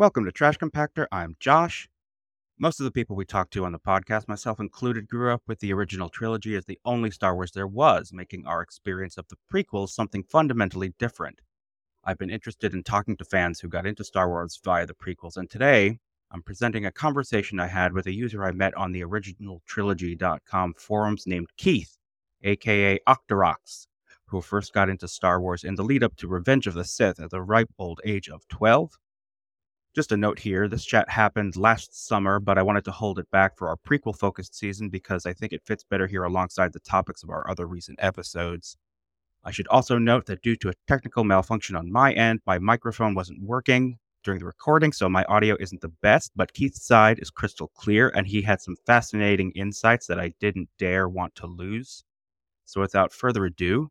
Welcome to Trash Compactor. I'm Josh. Most of the people we talk to on the podcast, myself included, grew up with the original trilogy as the only Star Wars there was, making our experience of the prequels something fundamentally different. I've been interested in talking to fans who got into Star Wars via the prequels, and today I'm presenting a conversation I had with a user I met on the originaltrilogy.com forums named Keith, aka Octorox, who first got into Star Wars in the lead up to Revenge of the Sith at the ripe old age of 12. Just a note here this chat happened last summer, but I wanted to hold it back for our prequel focused season because I think it fits better here alongside the topics of our other recent episodes. I should also note that due to a technical malfunction on my end, my microphone wasn't working during the recording, so my audio isn't the best, but Keith's side is crystal clear, and he had some fascinating insights that I didn't dare want to lose. So without further ado,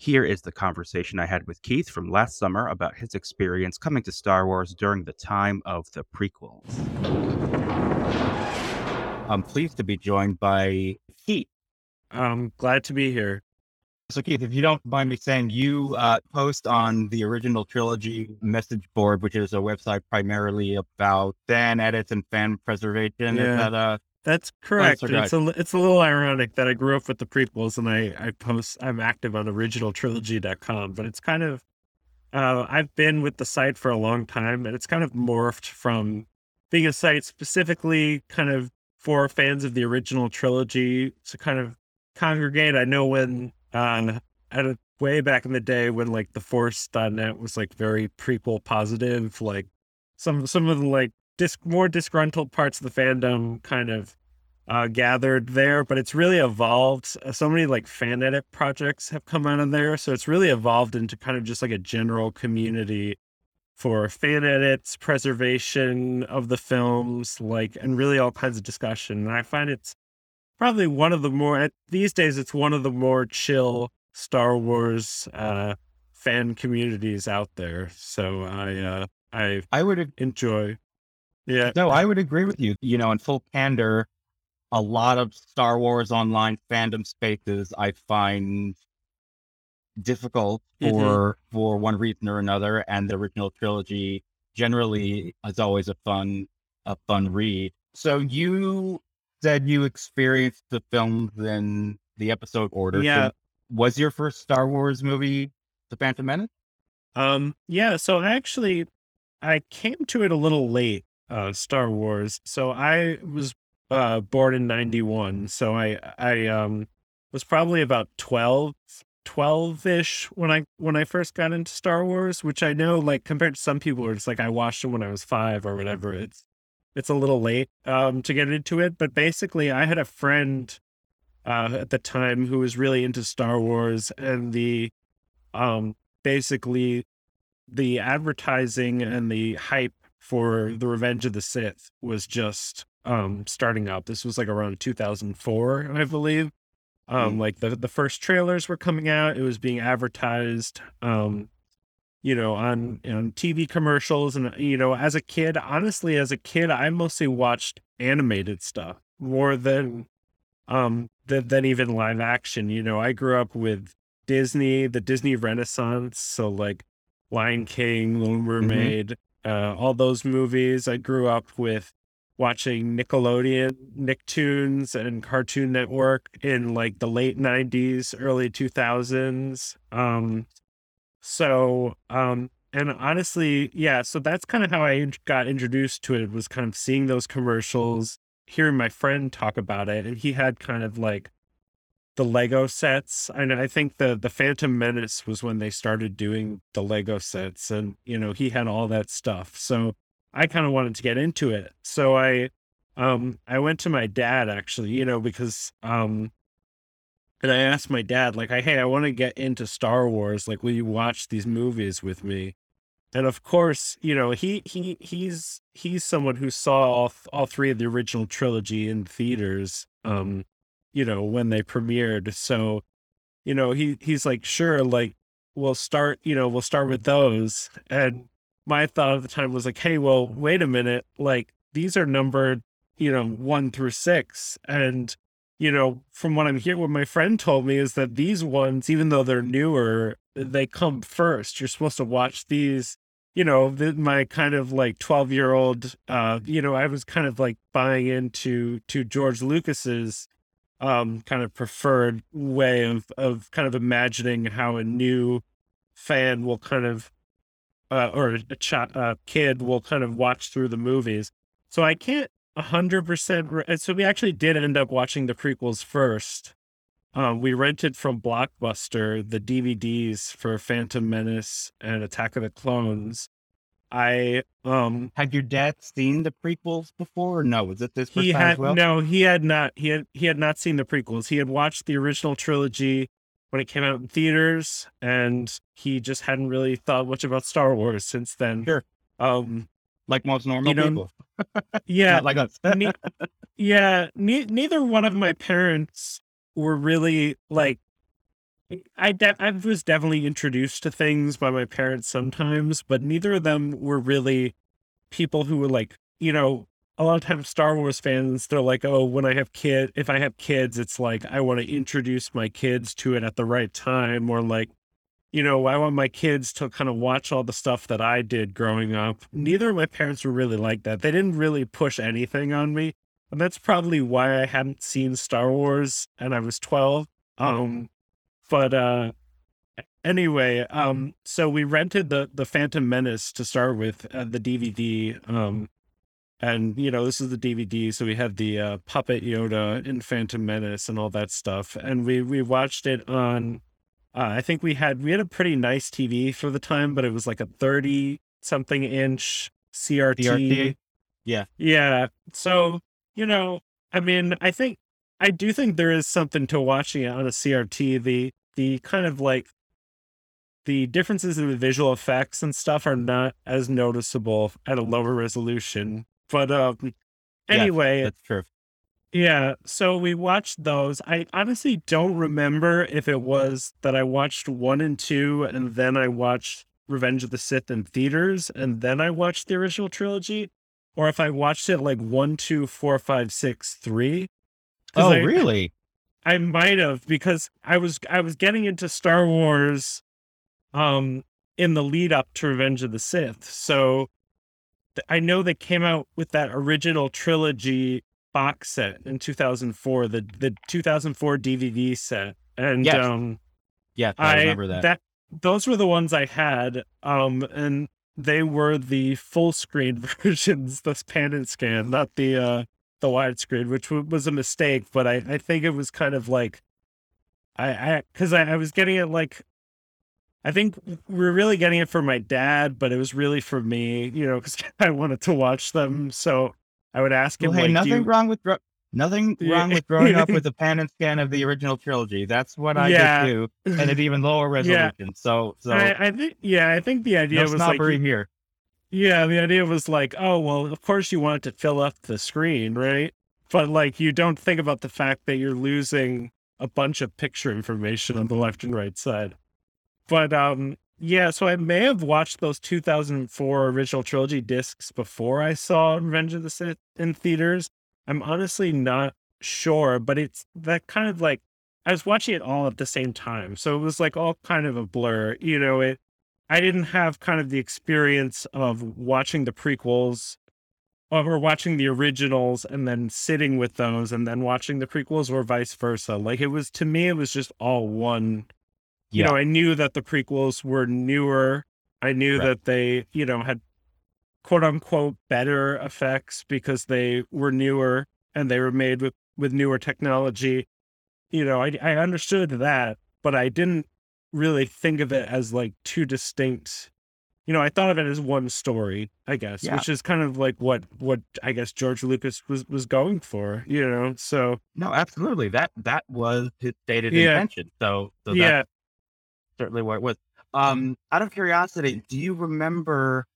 here is the conversation I had with Keith from last summer about his experience coming to Star Wars during the time of the prequels. I'm pleased to be joined by Keith. I'm glad to be here. So, Keith, if you don't mind me saying, you uh, post on the original trilogy message board, which is a website primarily about fan edits and fan preservation. Yeah. Is that uh, That's correct. It's a it's a little ironic that I grew up with the prequels and I I post I'm active on originaltrilogy.com, but it's kind of uh, I've been with the site for a long time and it's kind of morphed from being a site specifically kind of for fans of the original trilogy to kind of congregate. I know when uh, at a way back in the day when like TheForce.net was like very prequel positive, like some some of the like dis- more disgruntled parts of the fandom kind of uh, gathered there, but it's really evolved. So many like fan edit projects have come out of there, so it's really evolved into kind of just like a general community for fan edits, preservation of the films, like, and really all kinds of discussion. And I find it's probably one of the more these days. It's one of the more chill Star Wars uh, fan communities out there. So I uh, I I would enjoy. Yeah, no, I would agree with you. You know, in full candor, a lot of Star Wars online fandom spaces I find difficult Mhm. for for one reason or another, and the original trilogy generally is always a fun a fun read. So you said you experienced the films in the episode order. So Yeah. was your first Star Wars movie The Phantom Menace? Um, yeah, so actually I came to it a little late, uh, Star Wars. So I was uh born in 91. So I I um was probably about 12 12-ish when I when I first got into Star Wars, which I know like compared to some people it's like I watched it when I was 5 or whatever. It's it's a little late um to get into it, but basically I had a friend uh at the time who was really into Star Wars and the um basically the advertising and the hype for the Revenge of the Sith was just um starting up. This was like around 2004, I believe. Um like the the first trailers were coming out, it was being advertised um you know on on TV commercials and you know as a kid, honestly as a kid I mostly watched animated stuff more than um than, than even live action. You know, I grew up with Disney, the Disney Renaissance, so like Lion King, Little Mermaid, uh, all those movies. I grew up with watching Nickelodeon, Nicktoons, and Cartoon Network in like the late '90s, early 2000s. Um, so, um, and honestly, yeah, so that's kind of how I got introduced to it. Was kind of seeing those commercials, hearing my friend talk about it, and he had kind of like the Lego sets. And I think the the Phantom Menace was when they started doing the Lego sets, and you know he had all that stuff. So I kind of wanted to get into it. So I um I went to my dad actually, you know, because um and I asked my dad like, "Hey, I want to get into Star Wars. Like, will you watch these movies with me?" And of course, you know, he he he's he's someone who saw all all three of the original trilogy in theaters um you know, when they premiered. So, you know, he he's like, "Sure, like we'll start, you know, we'll start with those." And my thought at the time was like, "Hey, well, wait a minute. Like these are numbered, you know, 1 through 6 and you know, from what I'm hearing, what my friend told me is that these ones, even though they're newer, they come first. You're supposed to watch these you know, my kind of like 12 year old, uh, you know, I was kind of like buying into to George Lucas's um, kind of preferred way of of kind of imagining how a new fan will kind of uh, or a, ch- kid will kind of watch through the movies. So I can't hundred percent. Re- so we actually did end up watching the prequels first. Um, we rented from Blockbuster the DVDs for Phantom Menace and Attack of the Clones. I um Had your dad seen the prequels before? Or no, was it this first he time had as well? no he had not he had he had not seen the prequels. He had watched the original trilogy when it came out in theaters, and he just hadn't really thought much about Star Wars since then. Sure. Um. Like most normal people, Yeah. like us. ne- yeah. Ne- neither one of my parents were really like. I de- I was definitely introduced to things by my parents sometimes, but neither of them were really people who were like, you know, a lot of times Star Wars fans, they're like, oh, when I have kid, if I have kids, it's like I want to introduce my kids to it at the right time, or like, you know, I want my kids to kind of watch all the stuff that I did growing up. Neither of my parents were really like that. They didn't really push anything on me, and that's probably why I hadn't seen Star Wars and I was twelve. Um, but uh anyway um so we rented the the phantom menace to start with uh, the dvd um and you know this is the dvd so we had the uh, puppet yoda in phantom menace and all that stuff and we we watched it on uh, i think we had we had a pretty nice tv for the time but it was like a 30 something inch crt, CRT? Yeah. yeah so you know i mean i think i do think there is something to watching it on a crt the the kind of like the differences in the visual effects and stuff are not as noticeable at a lower resolution. But um anyway, That's true. yeah, so we watched those. I honestly don't remember if it was that I watched one and two and then I watched Revenge of the Sith in theaters and then I watched the original trilogy, or if I watched it like one, two, four, five, six, three. Oh, I- really? I might have because I was I was getting into Star Wars um in the lead up to Revenge of the Sith. So th- I know they came out with that original trilogy box set in 2004, the the 2004 DVD set. And Yes. um Yes, I, I remember that. those were the ones I had um and they were the full screen versions, the pan and scan, not the uh the widescreen, which w- was a mistake, but I, I think it was kind of like I I because I, I was getting it like I think we were really getting it for my dad, but it was really for me, you know, because I wanted to watch them. So I would ask him Well, hey, like, nothing you, wrong with gro- nothing wrong with growing up with a pan and scan of the original trilogy. That's what I Yeah. did too, and at even lower resolution. So, so I, I think yeah, I think the idea no was like here. Yeah, the idea was like, oh, well, of course you want it to fill up the screen, right? But like, you don't think about the fact that you're losing a bunch of picture information on the left and right side. But um, yeah, so I may have watched those 2004 original trilogy discs before I saw Revenge of the Sith in theaters. I'm honestly not sure, but it's that kind of like I was watching it all at the same time, so it was like all kind of a blur. You know, it I didn't have kind of the experience of watching the prequels or watching the originals and then sitting with those and then watching the prequels or vice versa. Like it was to me, it was just all one. You know, I knew that the prequels were newer. I knew Right. that they, you know, had quote unquote better effects because they were newer and they were made with with newer technology. You know, I I understood that, but I didn't really think of it as like two distinct you know i thought of it as one story i guess Yeah. which is kind of like what what i guess george lucas was was going for you know so No, absolutely. That that was his stated Yeah. intention. So, so yeah certainly what it was. Um, out of curiosity, do you remember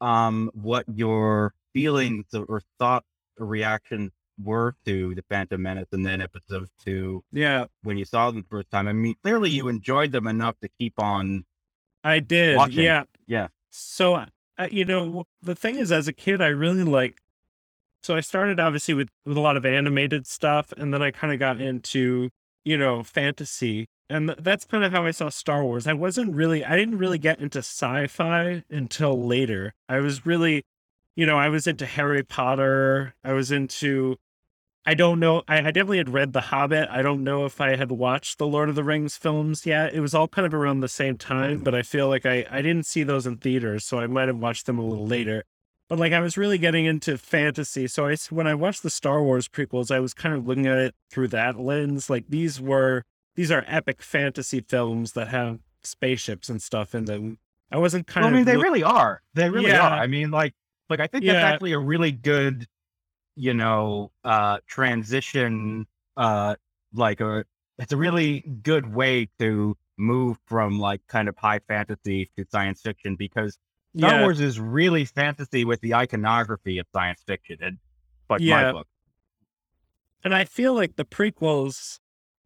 um what your feelings or- or thought or reactions were to the Phantom Menace and then episode two yeah when you saw them the first time? I mean, clearly you enjoyed them enough to keep on. i did Watching. yeah Yeah. so uh, you know the thing is as a kid i really like so i started obviously with with a lot of animated stuff and then i kind of got into you know, fantasy. And th- that's kind of how I saw Star Wars. I wasn't really, I didn't really get into sci fi until later. I was really, you know, I was into Harry Potter. I was into, I don't know, I, I definitely had read The Hobbit. I don't know if I had watched the Lord of the Rings films yet. It was all kind of around the same time, but I feel like I, I didn't see those in theaters, so I might have watched them a little later but like I was really getting into fantasy. So I when I watched the Star Wars prequels, I was kind of looking at it through that lens. Like these were these are epic fantasy films that have spaceships and stuff in them. I wasn't kind Well, I mean, they look- really are. They really Yeah. are. I mean, like, like I think that's actually a really good, you know, uh, transition. Uh, like a, it's a really good way to move from like kind of high fantasy to science fiction because Star yeah, Wars is really fantasy with the iconography of science fiction, and but Yeah. my book. and I feel like the prequels,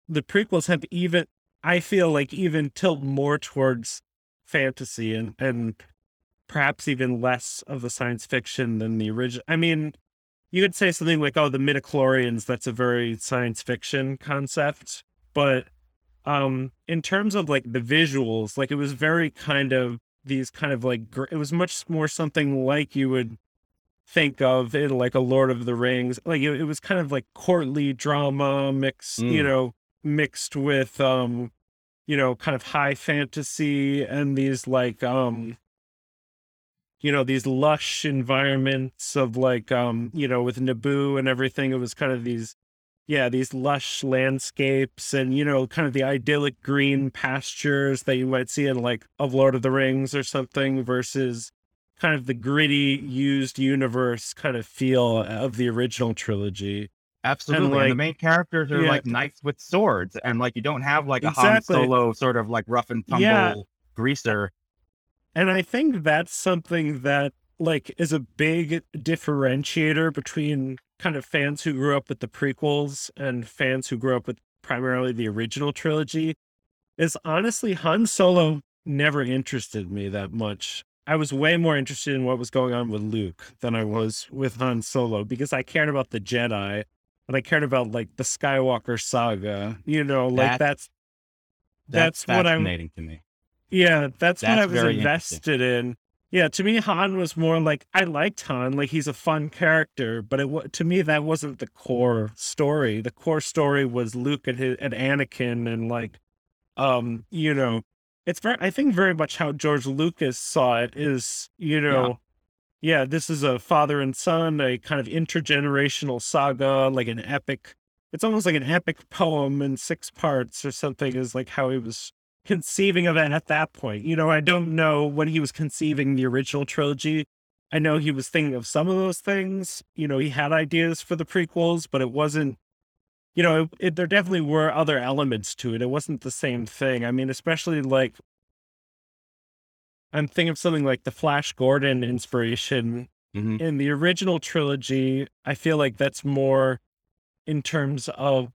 the prequels have even. I feel like even tilt more towards fantasy and and perhaps even less of the science fiction than the original. I mean, you could say something like, "Oh, the midichlorians." That's a very science fiction concept, but um, in terms of like the visuals, like it was very kind of these kind of like it was much more something like you would think of in like a Lord of the Rings. Like it, it was kind of like courtly drama mixed, you Mm. know, mixed with um, you know, kind of high fantasy and these like um you know, these lush environments of like um, you know, with Naboo and everything. It was kind of these yeah, these lush landscapes and you know, kind of the idyllic green pastures that you might see in like of Lord of the Rings or something versus kind of the gritty used universe kind of feel of the original trilogy. Absolutely. And, like- the main characters are yeah. like knights with swords, and like you don't have like a Han Solo sort of like rough and tumble Yeah. greaser. And I think that's something that like is a big differentiator between kind of fans who grew up with the prequels and fans who grew up with primarily the original trilogy. Is honestly Han Solo never interested me that much. I was way more interested in what was going on with Luke than I was with Han Solo because I cared about the Jedi and I cared about like the Skywalker saga. You know, like That- that's That's, That's what I'm- fascinating to me. Yeah, that's, what I was invested in. Yeah, to me, Han was more like I liked Han, like he's a fun character, but it to me that wasn't the core story. The core story was Luke and his and Anakin, and like, um, you know, it's very. I think very much how George Lucas saw it is, you know, yeah, this is a father and son, a kind of intergenerational saga, like an epic. It's almost like an epic poem in six parts or something. Is like how he was conceiving of it at that point. You know, I don't know when he was conceiving the original trilogy. I know he was thinking of some of those things. You know, he had ideas for the prequels, but it wasn't. You know, it, it, there definitely were other elements to it. It wasn't the same thing. I mean, especially like I'm thinking of something like the Flash Gordon inspiration Mhm. in the original trilogy. I feel like that's more in terms of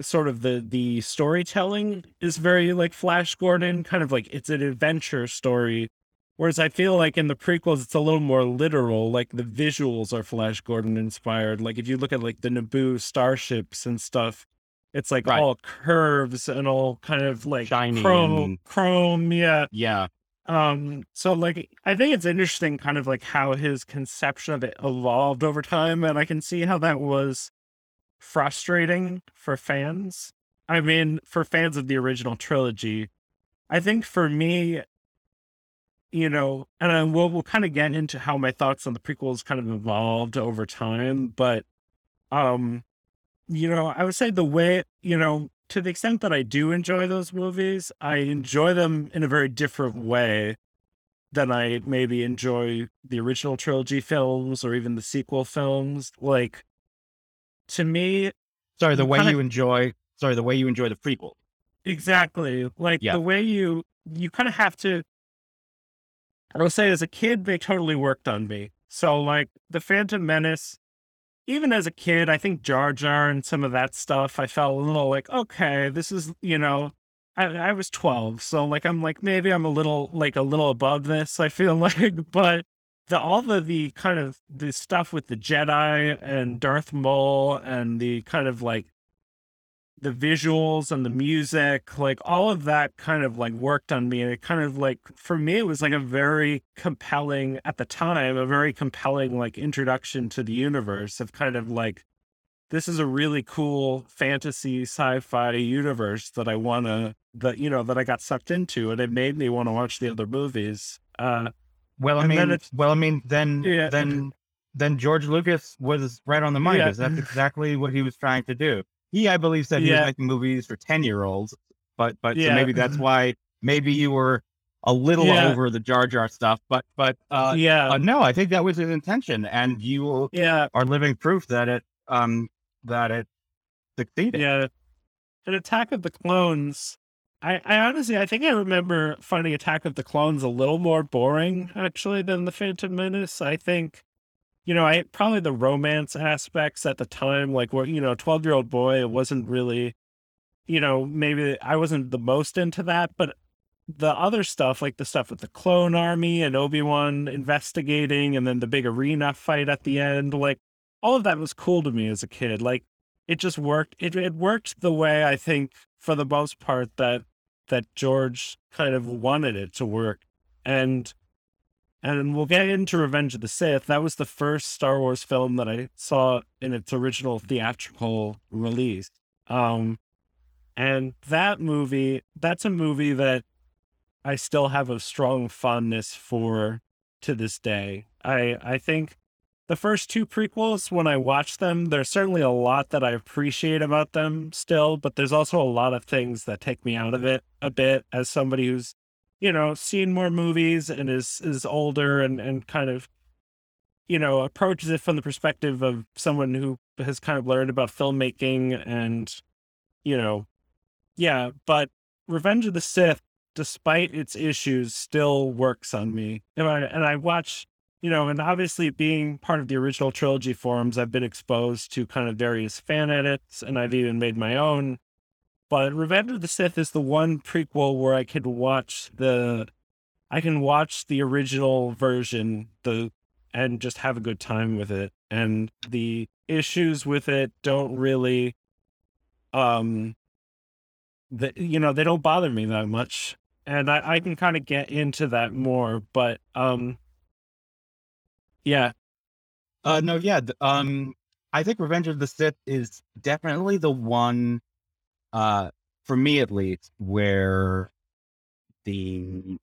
sort of the the storytelling is very like Flash Gordon, kind of like it's an adventure story. Whereas I feel like in the prequels, it's a little more literal. Like the visuals are Flash Gordon inspired. Like if you look at like the Naboo starships and stuff, it's like Right. all curves and all kind of like Shiny chrome, chrome, yeah. Yeah. Um, so like I think it's interesting kind of like how his conception of it evolved over time, and I can see how that was frustrating for fans. I mean, for fans of the original trilogy. I think for me, you know, and I will we'll kind of get into how my thoughts on the prequels kind of evolved over time, but um, you know, I would say the way, you know, to the extent that I do enjoy those movies, I enjoy them in a very different way than I maybe enjoy the original trilogy films or even the sequel films. Like, to me, Sorry, the way kinda- you enjoy. Sorry, the way you enjoy the prequel. exactly like Yeah. the way you you kind of have to. I will say, as a kid, they totally worked on me. So, like the Phantom Menace, even as a kid, I think Jar Jar and some of that stuff, I felt a little like, okay, this is you know. I, I was 12, so like I'm like maybe I'm a little like a little above this. I feel like, but the all the the kind of the stuff with the Jedi and Darth Maul and the kind of like the visuals and the music, like all of that kind of like worked on me. And it kind of like, for me, it was like a very compelling, at the time, a very compelling like introduction to the universe of kind of like, this is a really cool fantasy sci-fi universe that I want to, that, you know, that I got sucked into. And it made me want to watch the other movies. Uh, Well, I And mean, well, I mean, then Yeah. then then George Lucas was right on the money Yeah. because that's exactly what he was trying to do. He, I believe, said he was making movies for ten year olds, but but so maybe that's why maybe you were a little Yeah. over the Jar Jar stuff. But but uh, yeah. uh, no, I think that was his intention, and you yeah. are living proof that it um that it succeeded. Yeah. An Attack of the Clones. I, I honestly, I think I remember finding Attack of the Clones a little more boring, actually, than The Phantom Menace. I think, you know, I probably the romance aspects at the time, like where, you know, 12 year old boy, it wasn't really, you know, maybe I wasn't the most into that, but the other stuff, like the stuff with the clone army and Obi Wan investigating, and then the big arena fight at the end, like all of that was cool to me as a kid. Like, it just worked. It it worked the way I think for the most part that that George kind of wanted it to work. And and we'll get into Revenge of the Sith. That was the first Star Wars film that I saw in its original theatrical release. Um and that movie, that's a movie that I still have a strong fondness for to this day. I I think the first two prequels, when I watch them, there's certainly a lot that I appreciate about them still, but there's also a lot of things that take me out of it a bit as somebody who's, you know, seen more movies and is is older and and kind of, you know, approaches it from the perspective of someone who has kind of learned about filmmaking and, you know, yeah. But Revenge of the Sith, despite its issues, still works on me. And I and I watch you know, and obviously being part of the original trilogy forums, I've been exposed to kind of various fan edits and I've even made my own. But Revenge of the Sith is the one prequel where I could watch the I can watch the original version, the and just have a good time with it. And the issues with it don't really um the you know, they don't bother me that much. And I, I can kind of get into that more, but um yeah, Uh, no, yeah. th- Um, I think Revenge of the Sith is definitely the one, uh, for me at least, where the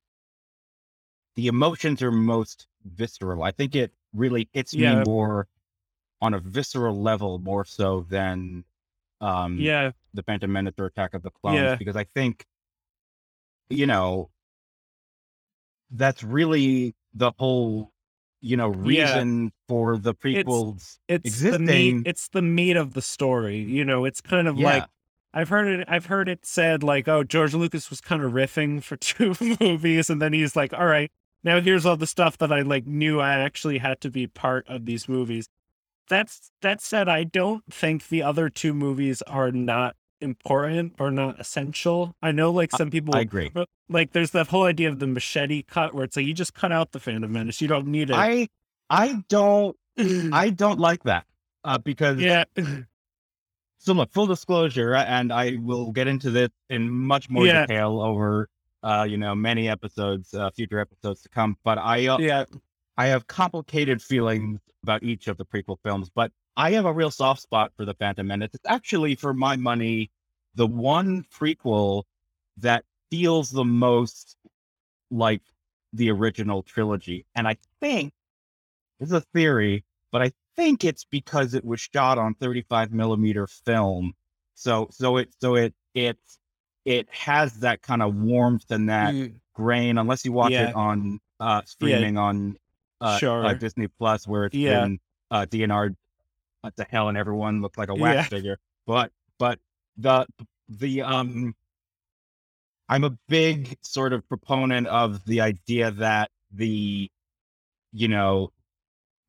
the emotions are most visceral. I think it really hits Yeah. me more on a visceral level, more so than um yeah, the Phantom Menace or Attack of the Clones, Yeah. because I think, you know, that's really the whole, you know, Yeah. reason for the prequels. it's the meat existing- it's the meat of the story you know it's kind of Yeah. like i've heard it i've heard it said like oh george lucas was kind of riffing for two movies and then he's like all right now here's all the stuff that i like knew i actually had to be part of these movies that's that said i don't think the other two movies are not important or not essential i know like some people I agree. like there's that whole idea of the machete cut where it's like you just cut out the phantom menace you don't need it I I don't I don't like that uh, because yeah so look full disclosure, and I will get into this in much more Yeah. detail over uh, you know many episodes, uh, future episodes to come. But I uh, yeah I have complicated feelings about each of the prequel films, but I have a real soft spot for the Phantom Menace. It's actually, for my money, the one prequel that feels the most like the original trilogy. And I think this is a theory, but I think it's because it was shot on 35 millimeter film. So so it so it it it has that kind of warmth and that Mm, grain, unless you watch Yeah. it on uh streaming on uh, Sure. uh, Disney Plus, where it's Yeah. been uh, DNR to hell and everyone looked like a wax Yeah. figure. But but the the um, I'm a big sort of proponent of the idea that the you know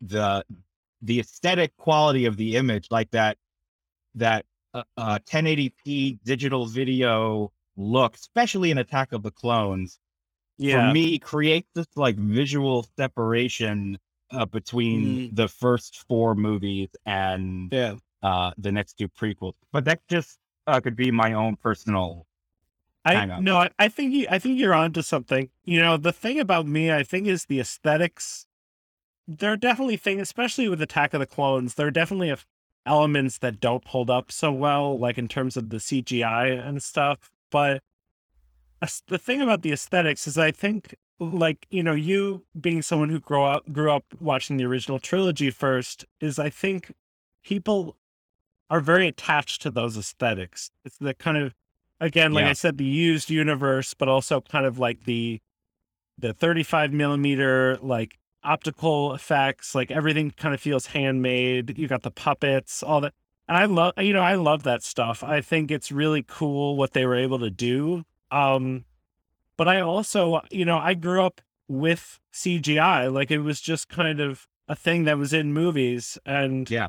the the aesthetic quality of the image, like that that uh, uh, 1080p digital video look, especially in Attack of the Clones, yeah for me creates this like visual separation uh, between the first four movies and yeah uh the next two prequels but that just uh, could be my own personal. I no, I, I think you, I think you're onto something. You know, the thing about me, I think, is the aesthetics. There are definitely things, especially with Attack of the Clones. There are definitely a, elements that don't hold up so well, like in terms of the CGI and stuff. But the thing about the aesthetics is, I think, like you know, you being someone who grew up grew up watching the original trilogy first, is I think people are very attached to those aesthetics. It's the kind of again, like Yeah. I said, the used universe, but also kind of like the the 35 millimeter like optical effects, like everything kind of feels handmade. You got the puppets, all that. And I love, you know, I love that stuff. I think it's really cool what they were able to do. Um, but I also, you know, I grew up with CGI. Like it was just kind of a thing that was in movies. And Yeah.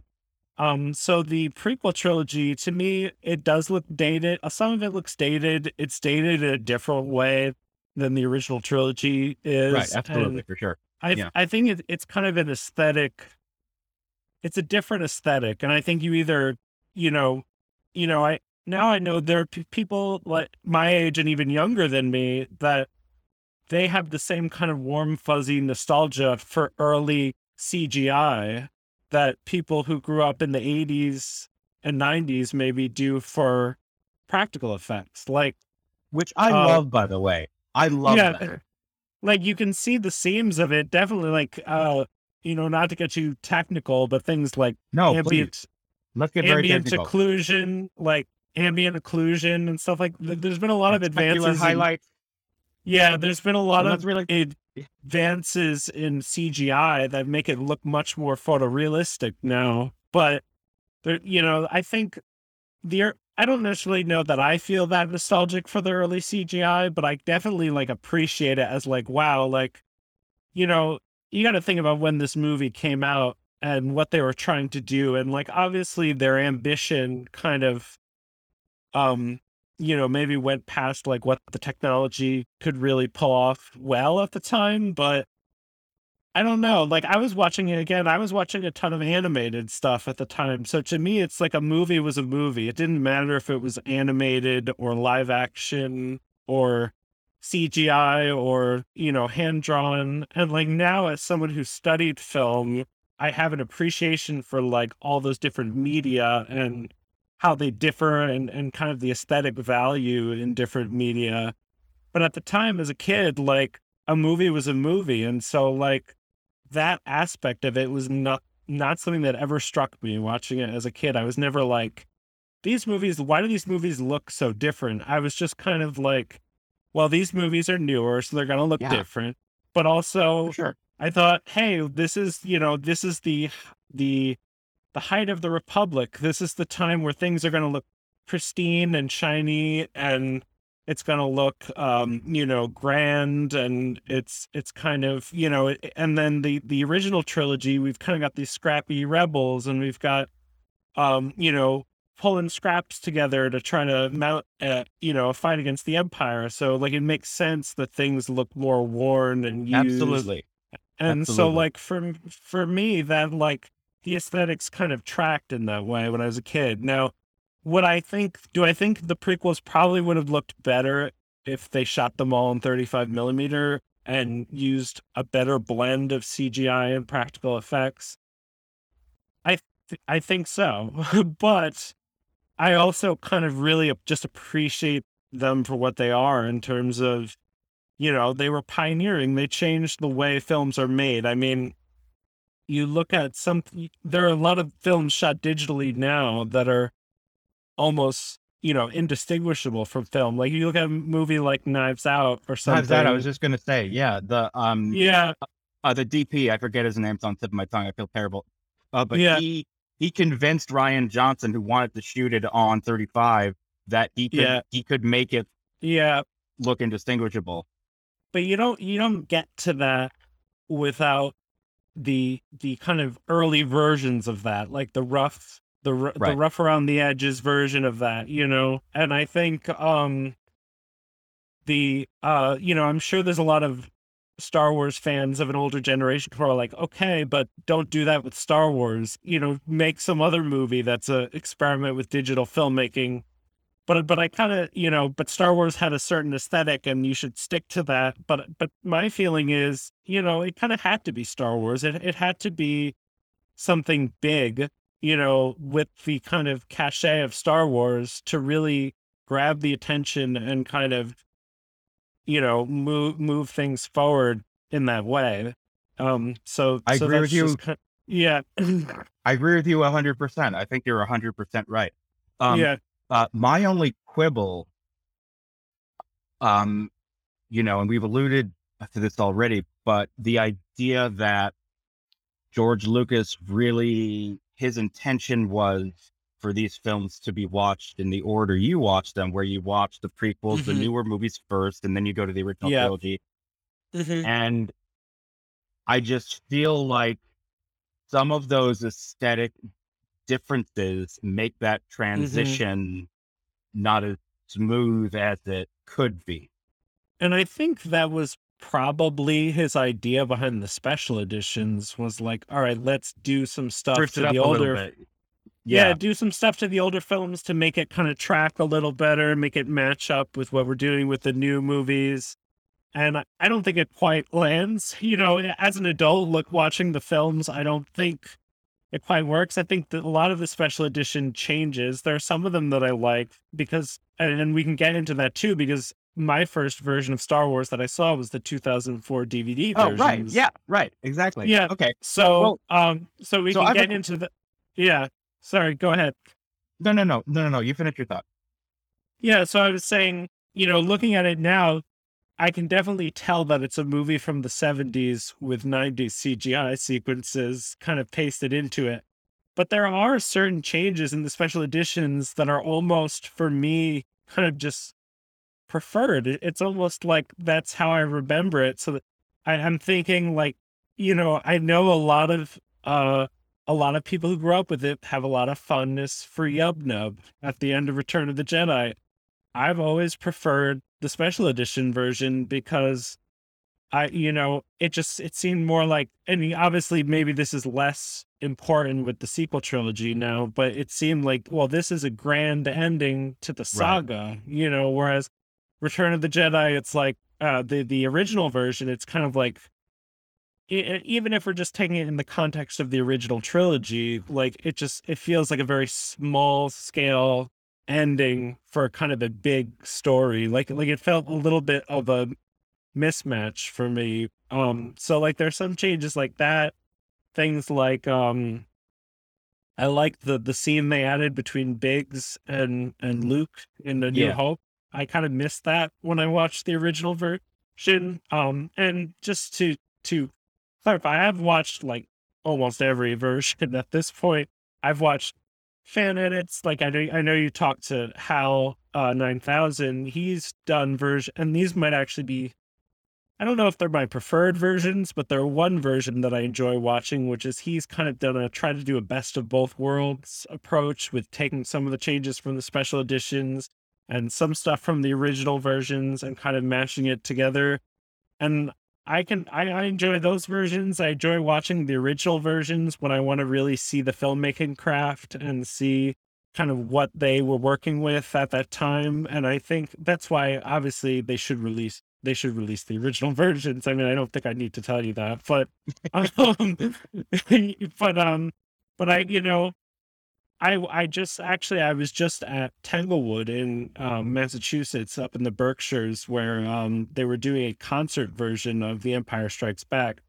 um, so the prequel trilogy, to me, it does look dated. Uh, Some of it looks dated. It's dated in a different way than the original trilogy is. Right, absolutely, And for sure. I Yeah. I think it, it's kind of an aesthetic. It's a different aesthetic, and I think you either, you know, you know, I now I know there are p- people like my age and even younger than me that they have the same kind of warm fuzzy nostalgia for early CGI that people who grew up in the 80s and 90s maybe do for practical effects. Like Which I Uh, love, by the way. I love yeah, that. like you can see the seams of it definitely like uh you know not to get too technical but things like No, please. ambient Let's get very ambient technical. occlusion like ambient occlusion and stuff like th- there's been a lot of advances in, highlights. yeah there's been a lot of really advances in cgi that make it look much more photorealistic now but there you know i think the er, I don't necessarily know that I feel that nostalgic for the early CGI, but I definitely like appreciate it as like, wow, like, you know, you got to think about when this movie came out and what they were trying to do. And like, obviously their ambition kind of, um, you know, maybe went past like what the technology could really pull off well at the time, but I don't know. Like I was watching it again. I was watching a ton of animated stuff at the time. So to me, it's like a movie was a movie. It didn't matter if it was animated or live action or CGI or, you know, hand drawn. And like now, as someone who studied film, I have an appreciation for like all those different media and how they differ and, and kind of the aesthetic value in different media. But at the time, as a kid, like a movie was a movie. And so, like, that aspect of it was not not something that ever struck me watching it as a kid. I was never like, these movies, why do these movies look so different? I was just kind of like, well, these movies are newer, so they're gonna look Yeah. different. But also sure. I thought, hey, this is, you know, this is the the the height of the republic. This is the time where things are gonna look pristine and shiny and it's going to look um you know grand and it's it's kind of you know and then the the original trilogy we've kind of got these scrappy rebels and we've got um you know pulling scraps together to try to mount uh, you know a fight against the empire so like it makes sense that things look more worn and used Absolutely. and so like for for me that like the aesthetics kind of tracked in that way when I was a kid. Now, what I think do I think the prequels probably would have looked better if they shot them all in 35 millimeter and used a better blend of CGI and practical effects? I th- I think so. but I also kind of really just appreciate them for what they are in terms of you know, they were pioneering. They changed the way films are made. I mean, you look at some, there are a lot of films shot digitally now that are almost, you know, indistinguishable from film. Like you look at a movie like Knives Out or something. Knives Out, I was just gonna say, yeah, the um yeah, uh, the DP, I forget his name, it's on the tip of my tongue. I feel terrible. Uh, but Yeah. he he convinced Rian Johnson, who wanted to shoot it on 35, that he could Yeah. he could make it yeah. look indistinguishable. But you don't, you don't get to that without the, the kind of early versions of that, like the rough, the, r- the rough around the edges version of that, you know? And I think, um, the uh you know i'm sure there's a lot of star wars fans of an older generation who are like okay but don't do that with star wars. You know make some other movie that's a experiment with digital filmmaking but but I kind of you know, but Star Wars had a certain aesthetic, and you should stick to that. But but my feeling is, you know, it kind of had to be Star Wars. It it had to be something big, you know, with the kind of cachet of Star Wars to really grab the attention and kind of, you know, move move things forward in that way. Um, so I so agree with you. kind yeah, I agree with you 100%. I think you're 100% right. Um, yeah, uh, my only quibble, um, you know, and we've alluded to this already, but the idea that George Lucas really, his intention was for these films to be watched in the order you watch them, where you watch the prequels, the Mhm. newer movies first, and then you go to the original Yeah. trilogy. And I just feel like some of those aesthetic differences make that mm-hmm. transition not as smooth as it could be. And I think that was probably his idea behind the special editions was like, all right, let's do some stuff to the older bit. yeah. do some stuff to the older films to make it kind of track a little better, make it match up with what we're doing with the new movies. And I- I don't think it quite lands. You know, as an adult, look watching the films, I don't think it quite works. I think that a lot of the special edition changes. There are some of them that I like because, and, we can get into that too, because my first version of Star Wars that I saw was the 2004 DVD Oh, versions. right. Yeah, right. Exactly. Yeah. Okay. So, Well, um, so we so can I've get a- into the, yeah. Sorry, go ahead. No, no, no, no, no, no. You finish your thought. Yeah, so I was saying, you know, looking at it now, I can definitely tell that it's a movie from the 70s with 90s CGI sequences kind of pasted into it. But there are certain changes in the special editions that are almost, for me, kind of just preferred. It's almost like that's how I remember it. So I, I'm thinking, like, you know, I know a lot of uh a lot of people who grew up with it have a lot of fondness for Yub Nub at the end of Return of the Jedi. I've always preferred the special edition version because I, you know, it just it seemed more like, and obviously maybe this is less important with the sequel trilogy now, but it seemed like, well, this is a grand ending to the saga, you know, whereas Return of the Jedi, it's like uh, the the original version, it's kind of like even if we're just taking it in the context of the original trilogy, like it just it feels like a very small scale ending for kind of a big story. Like like it felt a little bit of a mismatch for me. Um so like there's some changes like that. Things like um I like the the scene they added between Biggs and and Luke in the New Yeah. Hope. I kind of missed that when I watched the original version. Um and just to to clarify, I've watched like almost every version at this point. I've watched fan edits. Like I know, I know you talked to Hal uh, nine thousand. He's done version, and these might actually be. I don't know if they're my preferred versions, but they're one version that I enjoy watching, which is he's kind of done a try to do a best of both worlds approach with taking some of the changes from the special editions and some stuff from the original versions and kind of mashing it together. And I can I, I enjoy those versions. I enjoy watching the original versions when I want to really see the filmmaking craft and see kind of what they were working with at that time. And I think that's why obviously they should release they should release the original versions. I mean, I don't think I need to tell you that, but um, but um but I you know I I just actually I was just at Tanglewood in um, Massachusetts, up in the Berkshires, where um, they were doing a concert version of The Empire Strikes Back,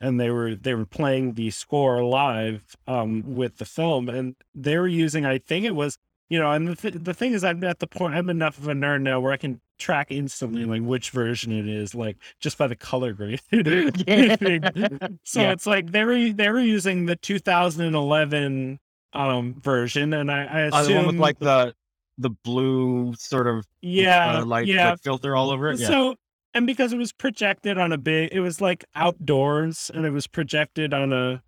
and they were they were playing the score live um, with the film, and they were using I think it was you know, and the th- the thing is I'm at the point I'm enough of a nerd now where I can track instantly like which version it is, like just by the color grade. so Yeah. it's like they were they were using the 2011 um version and i i Uh, the assume one with like the the blue sort of yeah uh, like, yeah like filter all over it. Yeah. so and because it was projected on a big it was like outdoors and it was projected on a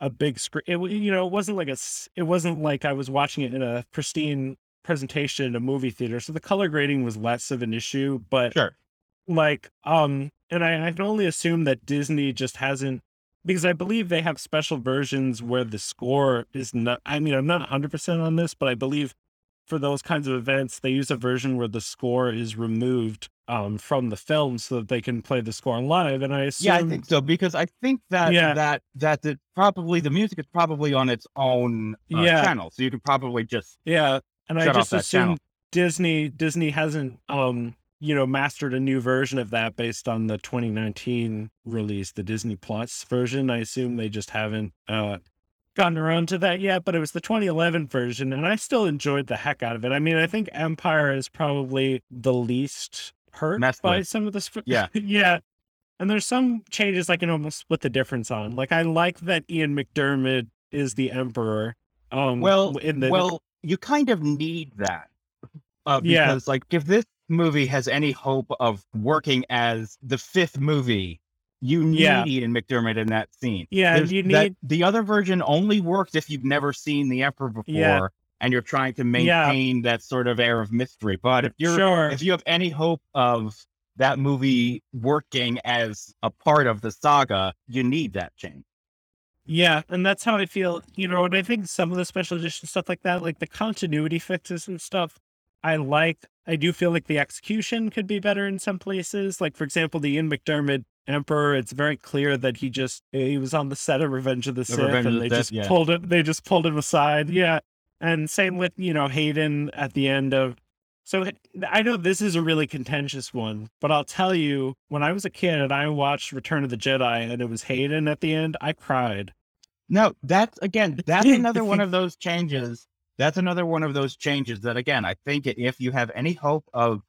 a big screen it you know it wasn't like a s- it wasn't like i was watching it in a pristine presentation in a movie theater so the color grading was less of an issue but Sure. like um and I, I can only assume that disney just hasn't because i believe they have special versions where the score is not i mean i'm not 100% on this but i believe for those kinds of events, they use a version where the score is removed um, from the film so that they can play the score live. And I assume, Yeah, I think so because I think that Yeah. that that the probably the music is probably on its own uh, Yeah. channel, so you could probably just yeah. And I just assume channel. Disney Disney hasn't um you know mastered a new version of that based on the 2019 release, the Disney Plus version. I assume they just haven't uh gotten around to that yet, but it was the 2011 version and I still enjoyed the heck out of it. I mean, I think Empire is probably the least hurt Messed by with. some of the sp- Yeah. yeah. And there's some changes I can almost split the difference on. Like I like that Ian McDiarmid is the emperor. Um well in the well you kind of need that uh, Yeah. because like if this movie has any hope of working as the fifth movie, you need Yeah. Ian McDiarmid in that scene. Yeah, There's you that- need- the other version only works if you've never seen the Emperor before. Yeah. And you're trying to Yeah. maintain that sort of air of mystery. But if you're sure. if you have any hope of that movie working as a part of the saga, you need that change. Yeah, and that's how I feel, you know, and I think some of the special edition stuff like that, like the continuity fixes and stuff, I like. I do feel like the execution could be better in some places. Like, for example, the Ian McDiarmid Emperor, it's very clear that he just he was on the set of Revenge of the, Sith Revenge and they just yeah. pulled it they just pulled him aside. Yeah. And same with, you know, Hayden at the end of so I know this is a really contentious one, but I'll tell you, when I was a kid and I watched Return of the Jedi and it was Hayden at the end, I cried. No, that's again, that's another one of those changes. That's another one of those changes that again, I think if you have any hope of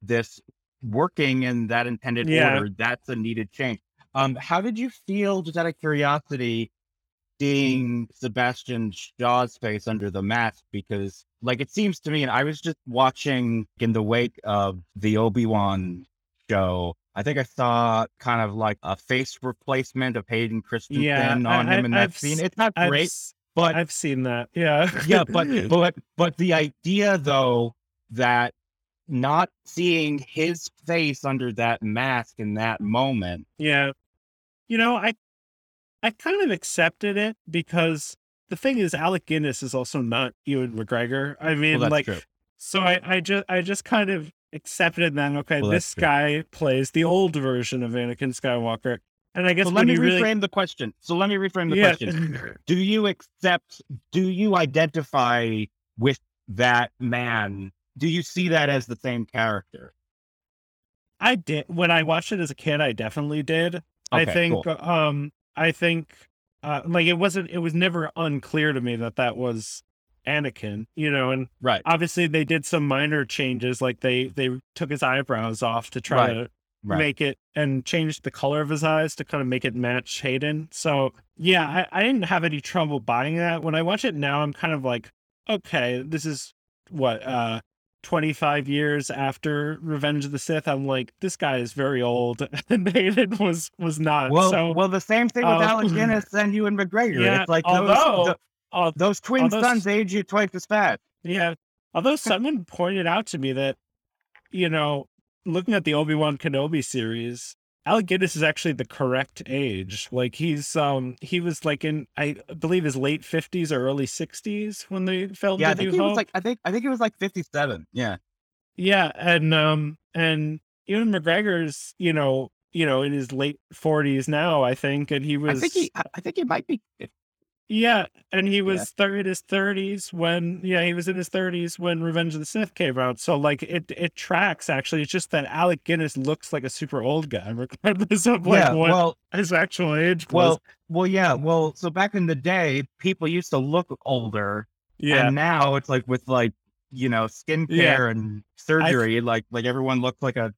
this working in that intended Yeah. order, that's a needed change. Um, how did you feel, just out of curiosity, seeing Sebastian Shaw's face under the mask? Because, like, it seems to me, and I was just watching in the wake of the Obi Wan show. I think I saw kind of like a face replacement of Hayden Christensen Yeah, on I- him I- in that I've scene. It's not I've, great, but I've seen that. Yeah. yeah, but but but the idea though that not seeing his face under that mask in that moment. yeah. You know, I I kind of accepted it because the thing is Alec Guinness is also not Ewan McGregor. I mean, Well, like true. so I, I just I just kind of accepted that okay, Well, this guy plays the old version of Anakin Skywalker. And I guess So let me really reframe the question. So let me reframe the yeah, question. Do you accept? Do you identify with that man? Do you see that as the same character? I did when I watched it as a kid. I definitely did. I think, cool. um, I think, uh, like it wasn't. It was never unclear to me that that was Anakin. You know, and Right. obviously they did some minor changes. Like they they took his eyebrows off to try Right, to Right. make it and changed the color of his eyes to kind of make it match Hayden. So yeah, I, I didn't have any trouble buying that. When I watch it now, I'm kind of like, okay, this is what uh 25 years after Revenge of the Sith. I'm like, this guy is very old, and Hayden was was not. Well, so well, the same thing with uh, Alec Guinness and Ewan McGregor. Yeah, it's like those, although- uh, those twin although sons age you twice as fast. Yeah. Although someone pointed out to me that, you know, looking at the Obi Wan Kenobi series, Alec Guinness is actually the correct age. Like he's um he was like in I believe his late fifties or early sixties when they filmed Yeah, I think he was like I think I think he was like fifty seven. Yeah. yeah, and um and Ewan McGregor's you know you know in his late forties now I think, and he was I think he I I think he might be Yeah, and he Yeah. was thir- in his thirties when yeah he was in his thirties when Revenge of the Sith came out. So like it it tracks actually. It's just that Alec Guinness looks like a super old guy regardless of like yeah, what well his actual age was. well well yeah, well so back in the day people used to look older yeah, and now it's like with like you know skincare Yeah. and surgery like like everyone looks like a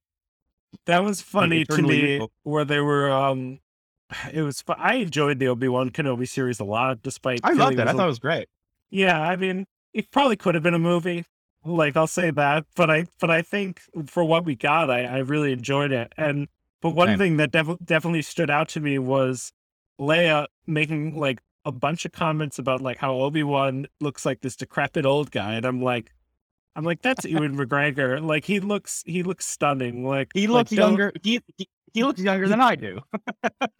that was funny to me youthful. where they were. um It was. fu- I enjoyed the Obi Wan Kenobi series a lot, despite I loved it. I thought it was great. Yeah, I mean, it probably could have been a movie. Like I'll say that, but I but I think for what we got, I, I really enjoyed it. And but one Same. thing that def- definitely stood out to me was Leia making like a bunch of comments about like how Obi Wan looks like this decrepit old guy, and I'm like, I'm like that's Ewan McGregor. Like he looks he looks stunning. Like He looks don't- younger. He, he he looks younger than I do.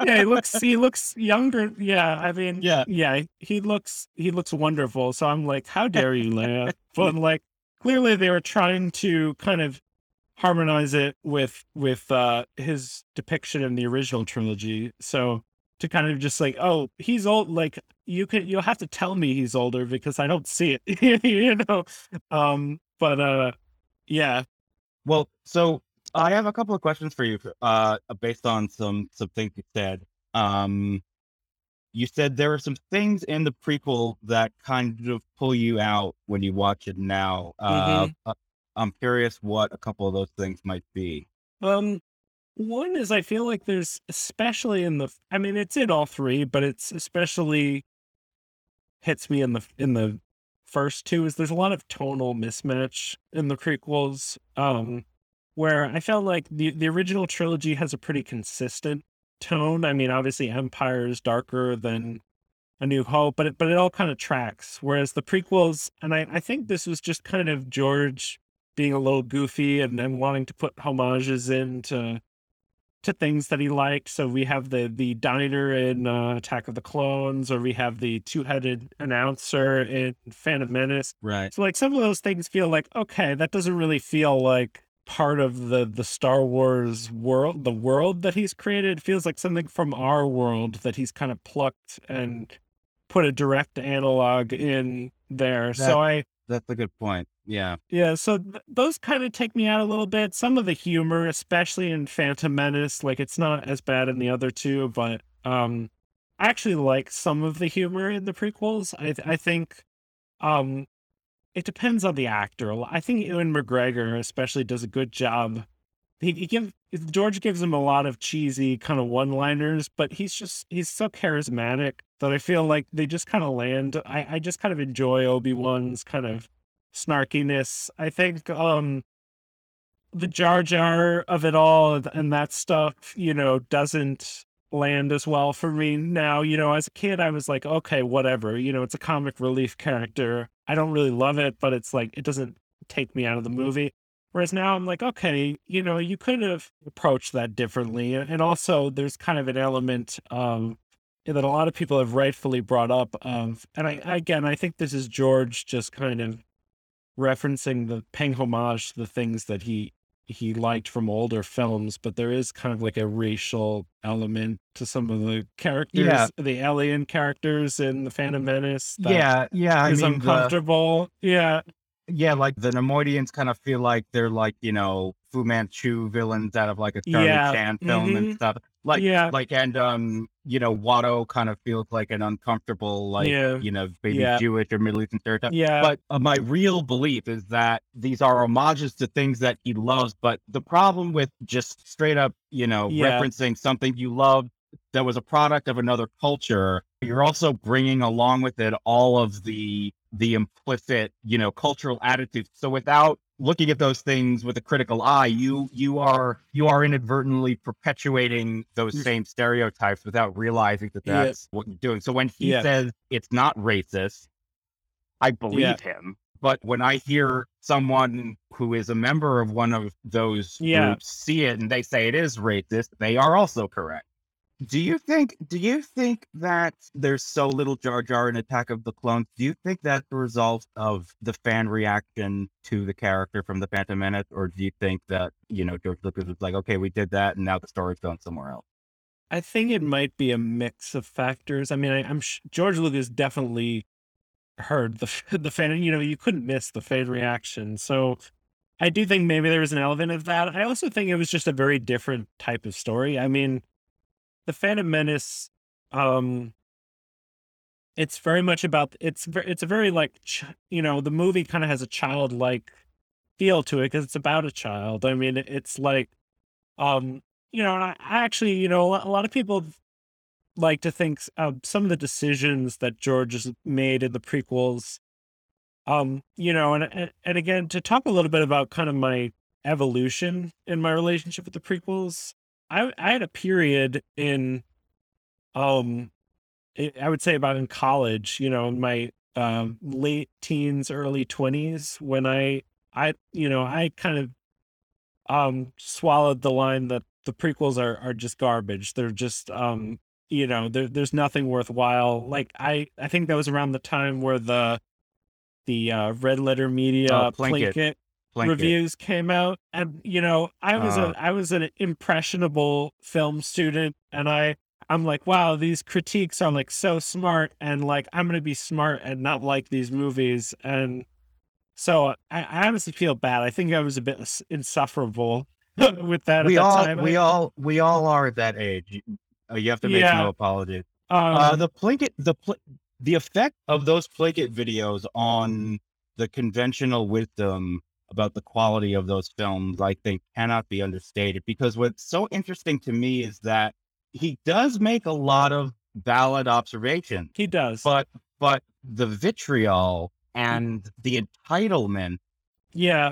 yeah, he looks he looks younger. Yeah, I mean, Yeah. yeah, he looks he looks wonderful. So I'm like, how dare you, Leia? But like, clearly they were trying to kind of harmonize it with with uh his depiction in the original trilogy. So to kind of just like, oh, he's old. Like you can, you'll have to tell me he's older because I don't see it. you know. Um, but uh, yeah. Well, so I have a couple of questions for you, uh, based on some some things you said. Um, you said there are some things in the prequel that kind of pull you out when you watch it now. Uh, Mhm. uh, I'm curious what a couple of those things might be. Um, one is I feel like there's especially in the I mean it's in all three, but it's especially hits me in the in the first two is there's a lot of tonal mismatch in the prequels. Um where I felt like the the original trilogy has a pretty consistent tone. I mean, obviously Empire is darker than A New Hope, but it but it all kind of tracks. Whereas the prequels, and I, I think this was just kind of George being a little goofy and, and wanting to put homages into to things that he liked. So we have the the diner in uh, Attack of the Clones, or we have the two headed announcer in Phantom Menace. Right. So like some of those things feel like okay, that doesn't really feel like part of the the Star Wars world, the world that he's created. It feels like something from our world that he's kind of plucked and put a direct analog in there. That- so I That's a good point. Yeah. yeah, so th- those kind of take me out a little bit. Some of the humor, especially in Phantom Menace, like it's not as bad in the other two, but um I actually like some of the humor in the prequels. I th- I think um it depends on the actor. I think Ewan McGregor especially does a good job. He, he give George gives him a lot of cheesy kind of one-liners, but he's just he's so charismatic that I feel like they just kind of land. I I just kind of enjoy Obi-Wan's kind of snarkiness. I think um the Jar Jar of it all and that stuff, you know, doesn't land as well for me now. You know, as a kid, I was like, okay, whatever. You know, it's a comic relief character. I don't really love it, but it's like it doesn't take me out of the movie. Whereas now I'm like, okay, you know, you could have approached that differently. And also, there's kind of an element um, that a lot of people have rightfully brought up of, and I again, I think this is George just kind of referencing the paying homage to the things that he he liked from older films, but there is kind of like a racial element to some of the characters, Yeah. the alien characters in the Phantom Menace. that Yeah. Yeah. I is mean, the- uncomfortable. yeah, yeah, like the Neimoidians kind of feel like they're like, you know, Fu Manchu villains out of like a Charlie Yeah, Chan film and mhm. stuff. Like, yeah, like, and, um, you know, Watto kind of feels like an uncomfortable, like, Yeah. you know, maybe Yeah. Jewish or Middle Eastern stereotype. yeah, But uh, my real belief is that these are homages to things that he loves. But the problem with just straight up, you know, referencing something you love that was a product of another culture, you're also bringing along with it all of the the implicit, you know, cultural attitudes. So without looking at those things with a critical eye, you you are you are inadvertently perpetuating those same stereotypes without realizing that Yeah. that's what you're doing. So when he Yeah. says it's not racist, I believe him. But when I hear someone who is a member of one of those Yeah. groups see it and they say it is racist, they are also correct. Do you think do you think that there's so little Jar Jar in Attack of the Clones? Do you think that's the result of the fan reaction to the character from the Phantom Menace? Or do you think that, you know, George Lucas was like, okay, we did that and now the story's going somewhere else? I think it might be a mix of factors. I mean, I, I'm sh- George Lucas definitely heard the the fan. You know, you couldn't miss the fan reaction. So I do think maybe there was an element of that. I also think it was just a very different type of story. I mean, the Phantom Menace, um, it's very much about it's it's a very like you know the movie kind of has a childlike feel to it because it's about a child. I mean, it's like, um, you know, and I I actually, you know, a lot- of people like to think uh, some of the decisions that George has made in the prequels, um, you know, and and again to talk a little bit about kind of my evolution in my relationship with the prequels. I I had a period in, um, I I would say about in college, you know, in my um, late teens, early twenties, when I I you know I kind of um swallowed the line that the prequels are are just garbage. They're just um you know there there's nothing worthwhile. Like I I think that was around the time where the the uh, Red Letter Media Oh, Plinkett. Plinkett Plinkett. reviews came out and you know i was Uh. a i was an impressionable film student and i i'm like wow these critiques are like so smart and like i'm gonna be smart and not like these movies and so i, I honestly feel bad i think i was a bit insufferable with that we that all time we all we all are at that age. You, uh, you have to make Yeah. no apologies. um, uh, the Plinkett the pl- the effect of those Plinkett videos on the conventional wisdom about the quality of those films, I think, cannot be understated. Because what's so interesting to me is that he does make a lot of valid observations, he does but but the vitriol and the entitlement yeah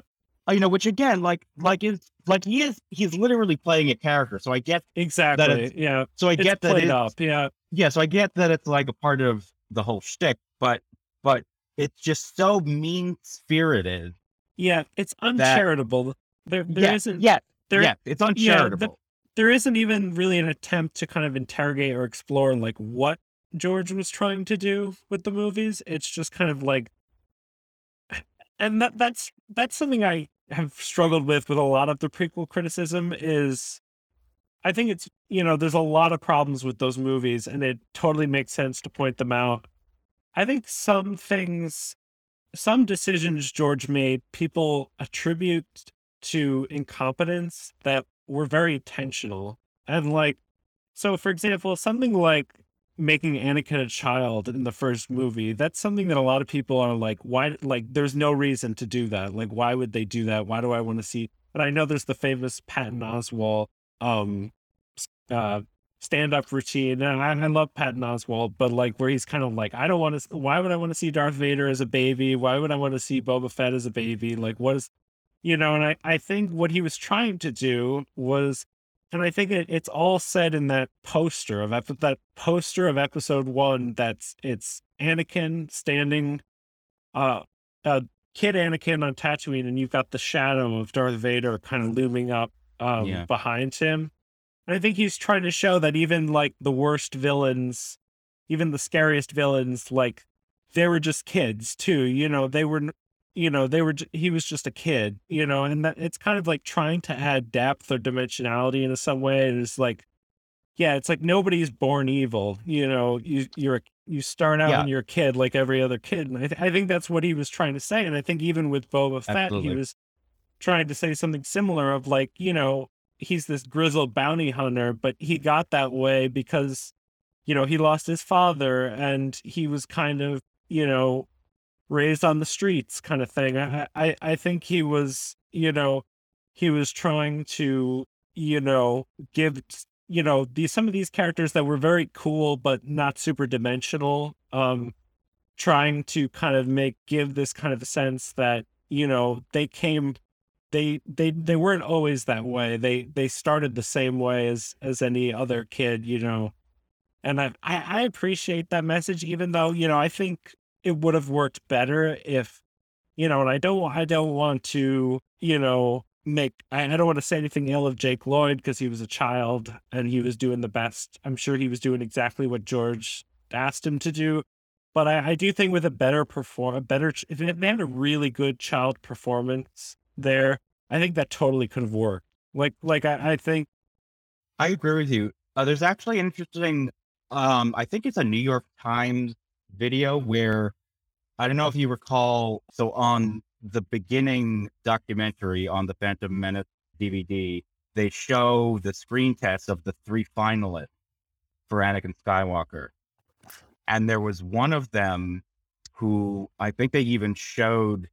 uh, you know, which again, like, like is like he is, he's literally playing a character. So I get, exactly yeah so I it's get that, it's, up yeah yeah, so I get that it's like a part of the whole shtick, but, but it's just so mean spirited. Yeah it's uncharitable there there yeah, not yeah, there yeah, it's uncharitable. there isn't even really an attempt to kind of interrogate or explore like what George was trying to do with the movies. It's just kind of like and that that's that's something I have struggled with with a lot of the prequel criticism is I think it's you know there's a lot of problems with those movies and it totally makes sense to point them out. I think some things some decisions George made people attribute to incompetence that were very intentional. And like, so for example, something like making Anakin a child in the first movie, that's something that a lot of people are like, why, like, there's no reason to do that. Like, why would they do that? Why do I want to see? And I know there's the famous Patton Oswalt, um, uh, stand up routine. And I, I love Patton Oswalt, but like, where he's kind of like, I don't want to, why would I want to see Darth Vader as a baby? Why would I want to see Boba Fett as a baby? Like, what is, you know, and I, I think what he was trying to do was, and I think it, it's all said in that poster of ep- that poster of episode one. That's it's Anakin standing, uh, uh, kid Anakin on Tatooine, and you've got the shadow of Darth Vader kind of looming up um, Yeah. behind him. And I think he's trying to show that even like the worst villains, even the scariest villains, like they were just kids too. You know, they were, you know, they were. He was just a kid. You know, and that it's kind of like trying to add depth or dimensionality in some way. And it's like, yeah, it's like nobody's born evil. You know, you you're a, you start out Yeah. when you're a kid like every other kid, and I, th- I think that's what he was trying to say. And I think even with Boba Fett, Absolutely. he was trying to say something similar of like, you know, he's this grizzled bounty hunter, but he got that way because, you know, he lost his father and he was kind of, you know, raised on the streets kind of thing. I I, I think he was, you know, he was trying to, you know, give you know, these some of these characters that were very cool but not super dimensional, um, trying to kind of make give this kind of a sense that, you know, they came they they they weren't always that way. They they started the same way as as any other kid, you know. And I I, I appreciate that message, even though you know I think it would have worked better if you know. And I don't I don't want to you know make I, I don't want to say anything ill of Jake Lloyd because he was a child and he was doing the best. I'm sure he was doing exactly what George asked him to do. But I, I do think with a better perform, a better if they had a really good child performance there, I think that totally could have worked. Like, like I, I think, I agree with you. Uh, there's actually an interesting, um, I think it's a New York Times video where I don't know if you recall. So on the beginning documentary on the Phantom Menace DVD, they show the screen test of the three finalists for Anakin Skywalker. And there was one of them who I think they even showed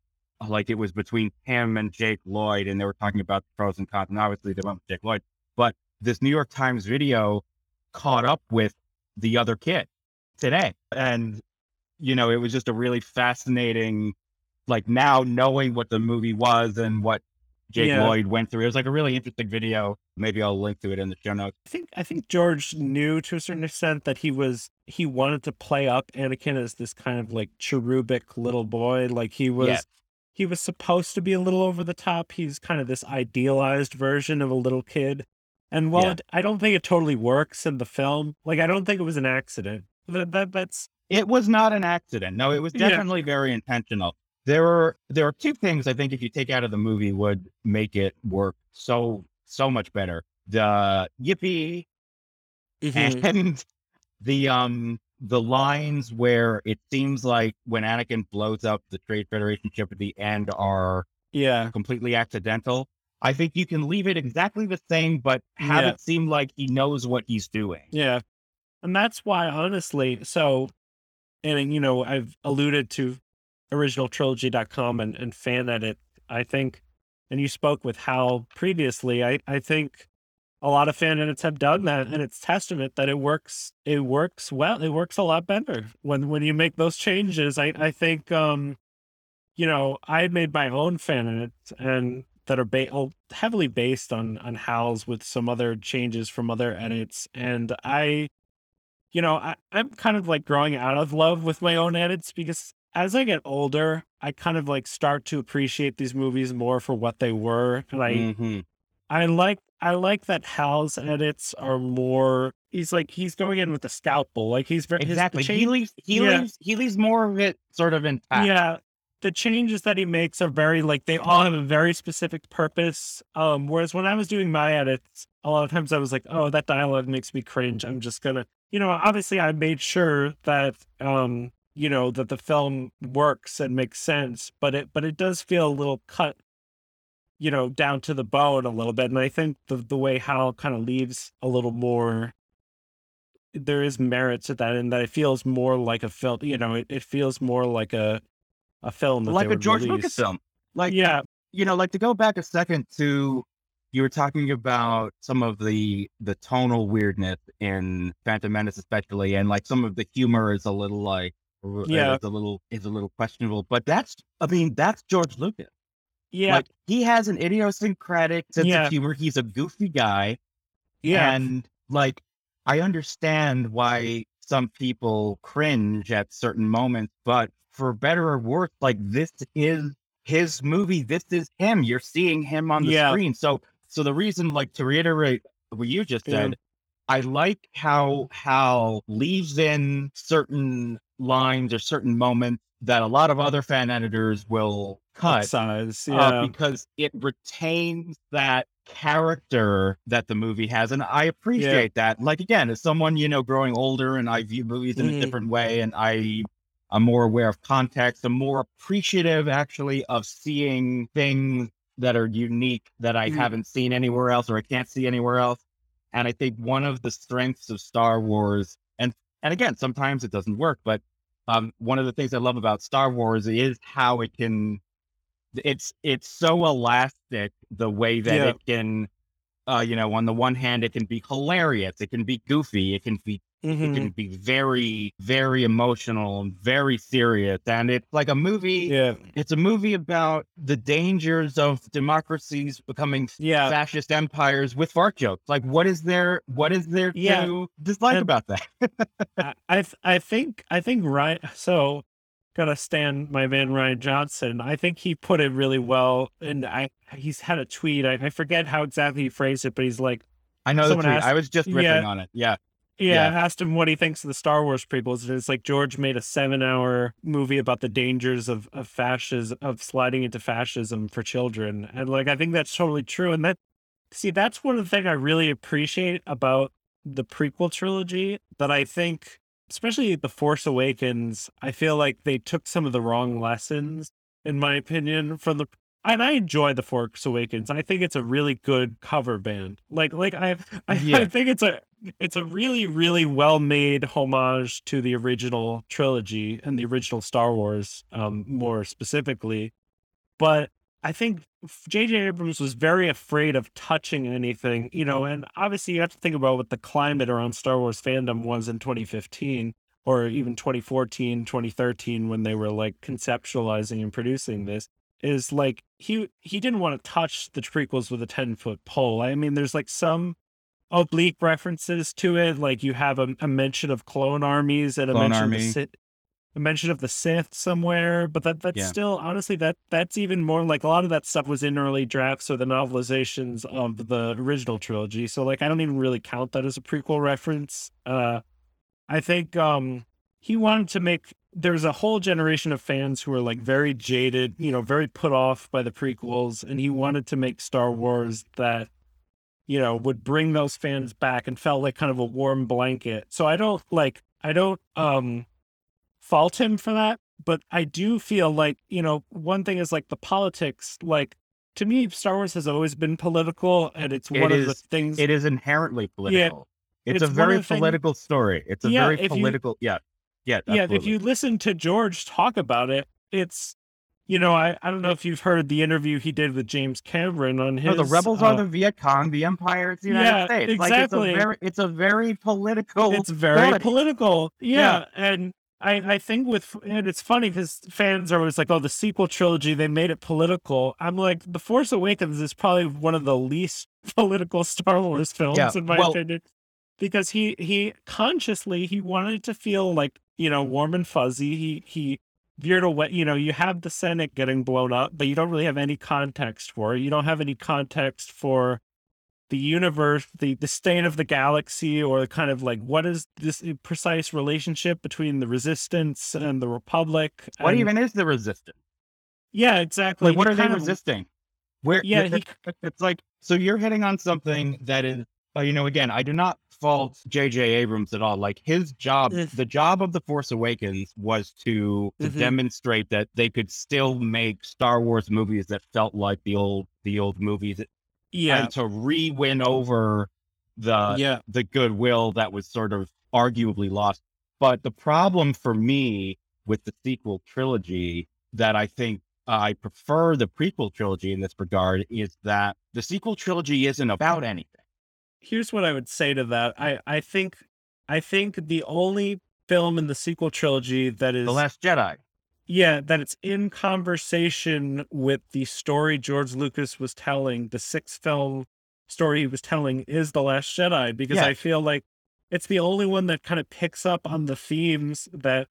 like it was between him and Jake Lloyd, and they were talking about the pros and cons. And obviously they went with Jake Lloyd. But this New York Times video caught up with the other kid today. And, you know, it was just a really fascinating, like now knowing what the movie was and what Jake Yeah. Lloyd went through. It was like a really interesting video. Maybe I'll link to it in the show notes. I think, I think George knew to a certain extent that he was, he wanted to play up Anakin as this kind of like cherubic little boy. Like he was, Yeah. He was supposed to be a little over the top. He's kind of this idealized version of a little kid. And while Yeah. it, I don't think it totally works in the film, like I don't think it was an accident. That, that that's It was not an accident. No, it was Yeah. definitely very intentional. there are there are two things I think if you take out of the movie would make it work so so much better. The yippee Mhm. and the um the lines where it seems like when Anakin blows up the Trade Federation ship at the end are Yeah. completely accidental. I think you can leave it exactly the same, but have Yeah. it seem like he knows what he's doing. Yeah. And that's why, honestly, so, and, you know, I've alluded to originaltrilogy.com and, and fan edit. I think, and you spoke with Hal previously. I, I think a lot of fan edits have done that, and it's testament that it works. It works well. It works a lot better when when you make those changes. I I think, um, you know, I made my own fan edits and that are ba- oh, heavily based on on Hal's with some other changes from other edits, and I you know, I, I'm kind of like growing out of love with my own edits because as I get older, I kind of like start to appreciate these movies more for what they were. Like I, Mhm. I like, I like that Hal's edits are more. He's like he's going in with a scalpel, like he's very Exactly. He leaves he Yeah. leaves he leaves more of it sort of intact. Yeah. The changes that he makes are very like they all have a very specific purpose. Um, whereas when I was doing my edits, a lot of times I was like, oh, that dialogue makes me cringe. I'm just gonna you know, obviously I made sure that um, you know, that the film works and makes sense, but it but it does feel a little cut, you know, down to the bone a little bit. And I think the the way Hal kind of leaves a little more there is merit to that in that it feels more like a film, you know, it, it feels more like a a film like a George release. Lucas film. Like yeah, you know, like to go back a second to you were talking about some of the the tonal weirdness in Phantom Menace, especially, and like some of the humor is a little like Yeah. is a little is a little questionable. But that's I mean that's George Lucas. Yeah, Like he has an idiosyncratic sense Yeah. of humor. He's a goofy guy, yeah, and like I understand why some people cringe at certain moments, but for better or worse, like this is his movie. This is him. You're seeing him on the Yeah. screen. So so the reason, like to reiterate what you just said, I like how Hal leaves in certain lines or certain moments that a lot of other fan editors will cut size, uh, because it retains that character that the movie has, and I appreciate that. Like again, as someone you know growing older, and I view movies in Mhm. a different way, and I I'm more aware of context. I'm more appreciative, actually, of seeing things that are unique that I Mhm. haven't seen anywhere else or I can't see anywhere else. And I think one of the strengths of Star Wars, and and again, sometimes it doesn't work, but um, one of the things I love about Star Wars is how it can. It's it's so elastic the way that Yeah. it can, uh, you know, on the one hand it can be hilarious, it can be goofy, it can be it Mhm. can be very very emotional and very serious, and it's like a movie. yeah, It's a movie about the dangers of democracies becoming yeah. fascist empires with fart jokes. Like, what is there? What is there Yeah. to dislike And- about that? I I, I think I think right. So gotta stand my man Rian Johnson. I think he put it really well, and I he's had a tweet. I, I forget how exactly he phrased it, but he's like, I know the tweet. asked- I was just riffing yeah. on it. Yeah, yeah, Yeah. I asked him what he thinks of the Star Wars prequels. And it's like George made a seven-hour movie about the dangers of of fascism, of sliding into fascism for children, and like I think that's totally true. And that see, that's one of the things I really appreciate about the prequel trilogy. That I think, especially the Force Awakens, I feel like they took some of the wrong lessons, in my opinion, from the. And I enjoy the Force Awakens. I think it's a really good cover band. Like, like I, I, I think it's a it's a really really well made homage to the original trilogy and the original Star Wars um more specifically but I think J.J. Abrams was very afraid of touching anything, you know, and obviously you have to think about what the climate around Star Wars fandom was in 2015 or even 2014, 2013 when they were like conceptualizing and producing this is like he he didn't want to touch the prequels with a 10 foot pole. I mean, there's like some oblique references to it, like you have a, a mention of clone armies and a Clone mention of the. Sith, a mention of the Sith somewhere, but that that's Yeah. still honestly that that's even more like a lot of that stuff was in early drafts or the novelizations of the original trilogy. So like I don't even really count that as a prequel reference. Uh I think um he wanted to make there's a whole generation of fans who are like very jaded, you know, very put off by the prequels, and he wanted to make Star Wars that, you know, would bring those fans back and felt like kind of a warm blanket. So I don't like I don't um fault him for that, but I do feel like, you know, one thing is like the politics, like to me, Star Wars has always been political, and it's It one of the things. It is inherently political. it's, it's a very political story. It's a Yeah, very if you- political. yeah. Yeah. yeah, if you listen to George talk about it, it's you know, I, I don't know if you've heard the interview he did with James Cameron on his No, the rebels uh, are the Viet Cong. The Empire is the United Yeah, States. Like exactly. it's a very, it's a very political. it's very quality. political. Yeah. Yeah. And I, I think with and it's funny because fans are always like, oh, the sequel trilogy, they made it political. I'm like, The Force Awakens is probably one of the least political Star Wars films, Yeah, in my well- opinion. Because he he consciously he wanted it to feel like, you know, warm and fuzzy. He he veered away, you know, you have the Senate getting blown up, but you don't really have any context for it. You don't have any context for the universe, the the state of the galaxy, or kind of like what is this precise relationship between the resistance and the republic? What even is the resistance? Yeah, exactly. Like, what He are they kind of- resisting? Where? Yeah, it- it's like so. You're hitting on something that is, uh, you know, again, I do not fault J.J. Abrams at all. Like his job, the job of the Force Awakens was to to Mhm. demonstrate that they could still make Star Wars movies that felt like the old the old movies, Yeah, and to re-win over the yeah, the goodwill that was sort of arguably lost. But the problem for me with the sequel trilogy that I think I prefer the prequel trilogy in this regard is that the sequel trilogy isn't about anything. here's what I would say to that. I I think I think the only film in the sequel trilogy that is The Last Jedi. Yeah that it's in conversation with the story George Lucas was telling. The six film story he was telling is the Last Jedi because Yeah. I feel like it's the only one that kind of picks up on the themes that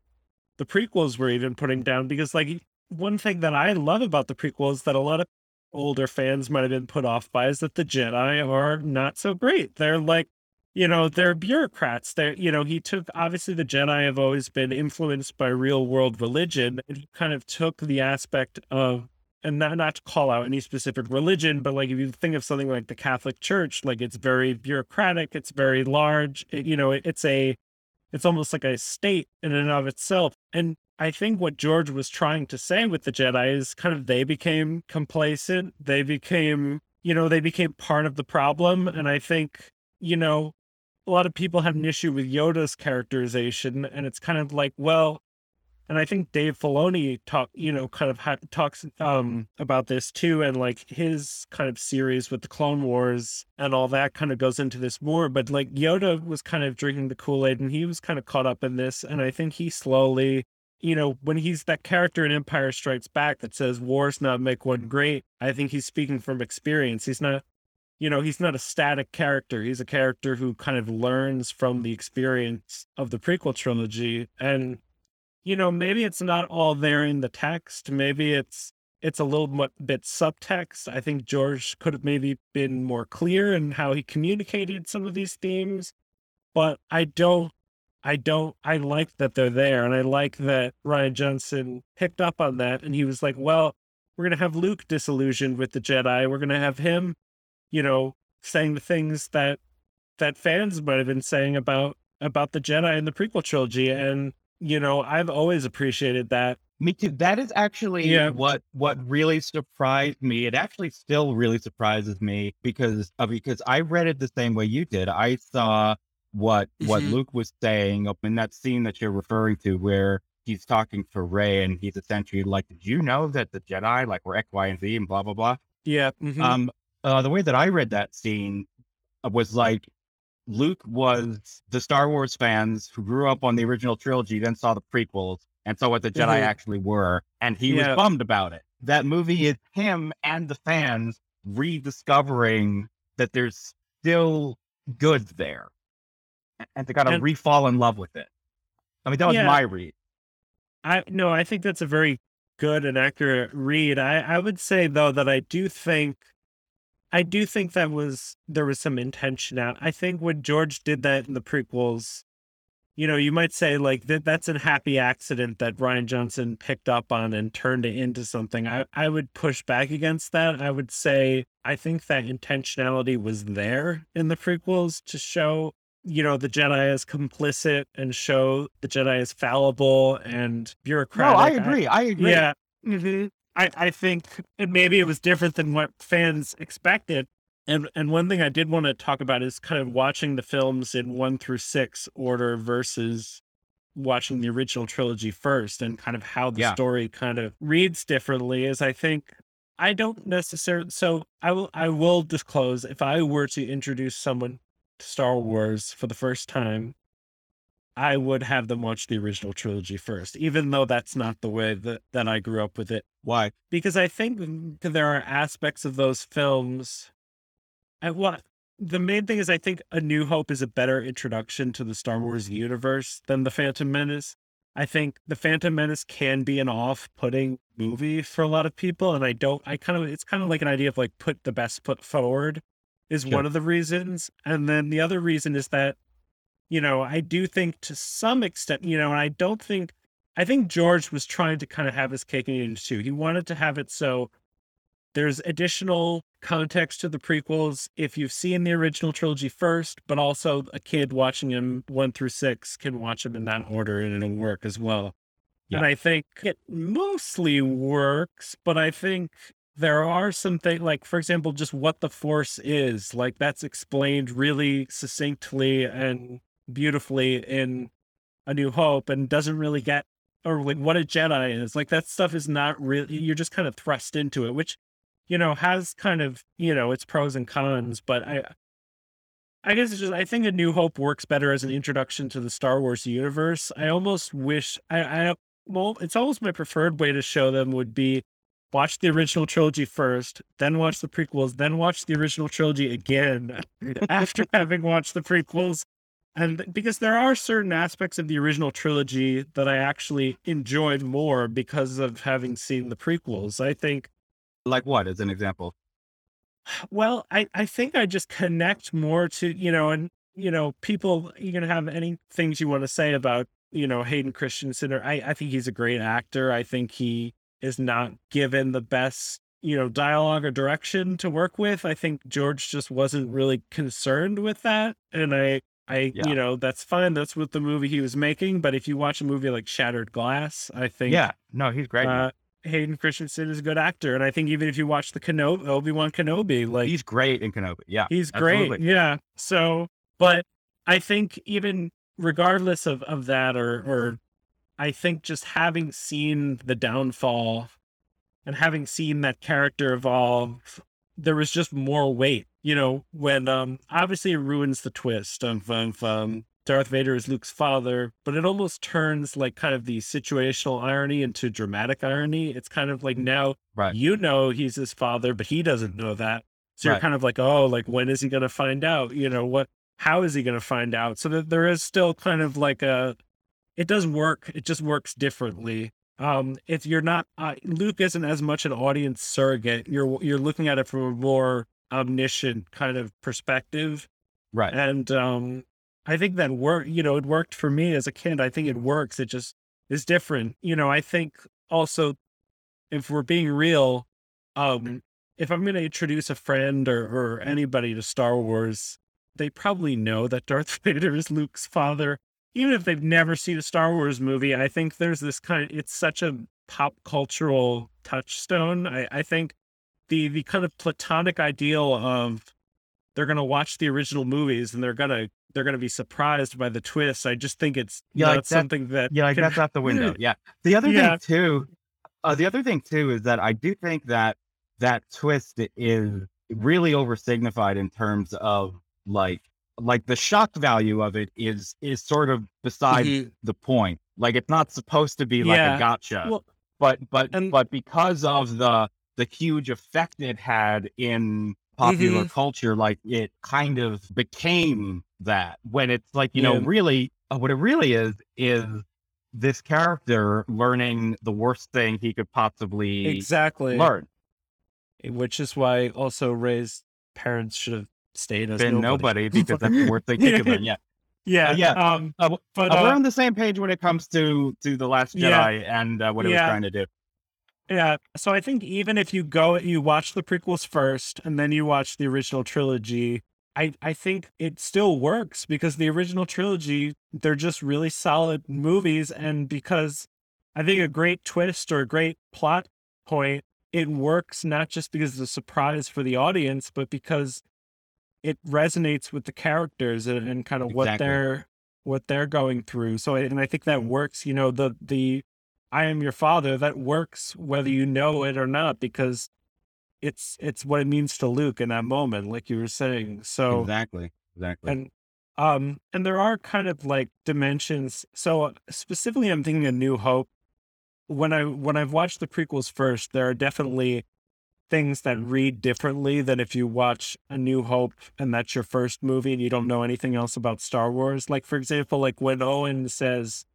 the prequels were even putting down. Because like one thing that I love about the prequels that a lot of older fans might have been put off by is that the Jedi are not so great. They're like, you know, they're bureaucrats. They're, you know, he took obviously the Jedi have always been influenced by real world religion, and he kind of took the aspect of, and not not to call out any specific religion, but like if you think of something like the Catholic Church, like it's very bureaucratic, it's very large. It, you know, it, it's a, it's almost like a state in and of itself. And I think what George was trying to say with the Jedi is kind of they became complacent. They became, you know, they became part of the problem. And I think, you know, a lot of people have an issue with Yoda's characterization. And it's kind of like, well, and I think Dave Filoni talk, you know, kind of ha- talks um, about this too, and like his kind of series with the Clone Wars and all that kind of goes into this more. But like Yoda was kind of drinking the Kool Aid, and he was kind of caught up in this, and I think he slowly, you know, when he's that character in Empire Strikes Back that says "Wars not make one great," I think he's speaking from experience. He's not. You know, he's not a static character. He's a character who kind of learns from the experience of the prequel trilogy. And you know maybe it's not all there in the text. Maybe it's it's a little bit subtext. I think george could have maybe been more clear in how he communicated some of these themes. But i don't i don't i like that they're there. And i like that rian johnson picked up on that. And he was like well we're going to have luke disillusioned with the jedi. We're going to have him you know saying the things that that fans might have been saying about about the jedi in the prequel trilogy and you know, I've always appreciated that. Me too. That is actually Yeah. what what really surprised me. It actually still really surprises me because uh, because I read it the same way you did. I saw what what Mhm. Luke was saying up in that scene that you're referring to, where he's talking to Rey and he's essentially like, "Did you know that the Jedi like were X, Y, and Z and blah blah blah?" Yeah. mhm. Um, uh, the way that I read that scene uh, was like Luke was the Star Wars fans who grew up on the original trilogy, then saw the prequels and saw what the Jedi Mhm. actually were, and he Yeah. was bummed about it. That movie is him and the fans rediscovering that there's still good there, and to kind of And- re-fall in love with it. I mean, that was Yeah. my read. I no, I think that's a very good and accurate read. I I would say though that I do think I do think that was there was some intention out. I think when George did that in the prequels, you know, you might say like that that's a happy accident that Rian Johnson picked up on and turned it into something. I, I would push back against that. I would say I think that intentionality was there in the prequels to show, you know, the Jedi is complicit and show the Jedi is fallible and bureaucratic. No, I agree. I, agree. Yeah. mhm. I, I think maybe it was different than what fans expected. And and one thing I did want to talk about is kind of watching the films in one through six order versus watching the original trilogy first and kind of how the Yeah. story kind of reads differently is I think I don't necessarily so I will I will disclose if I were to introduce someone to Star Wars for the first time, I would have them watch the original trilogy first, even though that's not the way that, that I grew up with it Why? because I think there are aspects of those films. I want the main thing is I think A New Hope is a better introduction to the Star Wars universe than The Phantom Menace. I think The Phantom Menace can be an off-putting movie for a lot of people, and I don't. I kind of it's kind of like an idea of like put the best foot forward is Sure. one of the reasons, and then the other reason is that you know I do think to some extent you know, and I don't think I think George was trying to kind of have his cake and eat it too. He wanted to have it so there's additional context to the prequels if you've seen the original trilogy first, but also a kid watching them one through six can watch them in that order and it'll work as well. And I think it mostly works, but I think there are some things like, for example, just what the force is. Like that's explained really succinctly and beautifully in A New Hope and doesn't really get or like what a Jedi is. Like that stuff is not really you're just kind of thrust into it, which you know has kind of you know its pros and cons. But I, I guess it's just I think A New Hope works better as an introduction to the Star Wars universe. I almost wish I, I well, it's almost my preferred way to show them would be watch the original trilogy first, then watch the prequels, then watch the original trilogy again after having watched the prequels. And because there are certain aspects of the original trilogy that I actually enjoyed more because of having seen the prequels. I think, Like what, as an example? well, I, I think I just connect more to, you know, and, you know, people, you can have any things you want to say about, you know, Hayden Christensen, or I, I think he's a great actor. I think he is not given the best, you know, dialogue or direction to work with. I think George just wasn't really concerned with that. And I, I, Yeah. you know, that's fine. That's what the movie he was making. But if you watch a movie like Shattered Glass, I think Yeah. No, he's great. uh, Hayden Christensen is a good actor. And I think even if you watch the Kenobi, Obi-Wan Kenobi, like he's great in Kenobi. Yeah. He's great. Yeah. So, but I think even regardless of, of that, or, or I think just having seen the downfall and having seen that character evolve, there was just more weight, you know, when, um, obviously it ruins the twist of, of, um, Darth Vader is Luke's father, but it almost turns like kind of the situational irony into dramatic irony. It's kind of like now Right. you know he's his father, but he doesn't know that. So you're kind of like, oh, like when is he going to find out? You know what? How is he going to find out? So that there is still kind of like a, it does work. It just works differently. Um, if you're not uh, Luke isn't as much an audience surrogate. You're you're looking at it from a more omniscient kind of perspective, Right. and um, I think that work. You know, it worked for me as a kid. I think it works. It just is different. You know, I think also, if we're being real, um, if I'm going to introduce a friend or, or anybody to Star Wars, they probably know that Darth Vader is Luke's father, even if they've never seen a Star Wars movie. I think there's this kind. of, it's such a pop cultural touchstone. I, I think the the kind of platonic ideal of they're going to watch the original movies and they're gonna they're gonna be surprised by the twist. I just think it's Yeah, like that- something that Yeah, like can that's out the window. Yeah. The other Yeah. thing too, uh, the other thing too is that I do think that that twist is really oversignified in terms of like like the shock value of it is is sort of beside Mhm. the point. Like it's not supposed to be like Yeah. a gotcha. Well, but but and- but because of the the huge effect it had in popular Mm-hmm. culture, like it kind of became that. When it's like you know, really, uh, what it really is is this character learning the worst thing he could possibly exactly learn. which is why also Rey's parents should have stayed as Been nobody. nobody because that's the worst thing he could learn. Yeah, yeah, yeah. Um, Uh, but Uh, we're uh, on the same page when it comes to to the Last Yeah. Jedi and uh, what it was trying to do. Yeah. So I think even if you go, you watch the prequels first and then you watch the original trilogy, I, I think it still works because the original trilogy, they're just really solid movies. And because I think a great twist or a great plot point, it works not just because it's a surprise for the audience, but because it resonates with the characters and, and kind of what they're what they're going through. So and I think that works, you know, the the I am your father, that works whether you know it or not, because it's it's what it means to Luke in that moment, like you were saying. So exactly, exactly. and um and there are kind of like dimensions. So uh, specifically I'm thinking of New Hope. When I when I've watched the prequels first, there are definitely things that read differently than if you watch A New Hope and that's your first movie and you don't know anything else about Star Wars. Like for example, like when Owen says,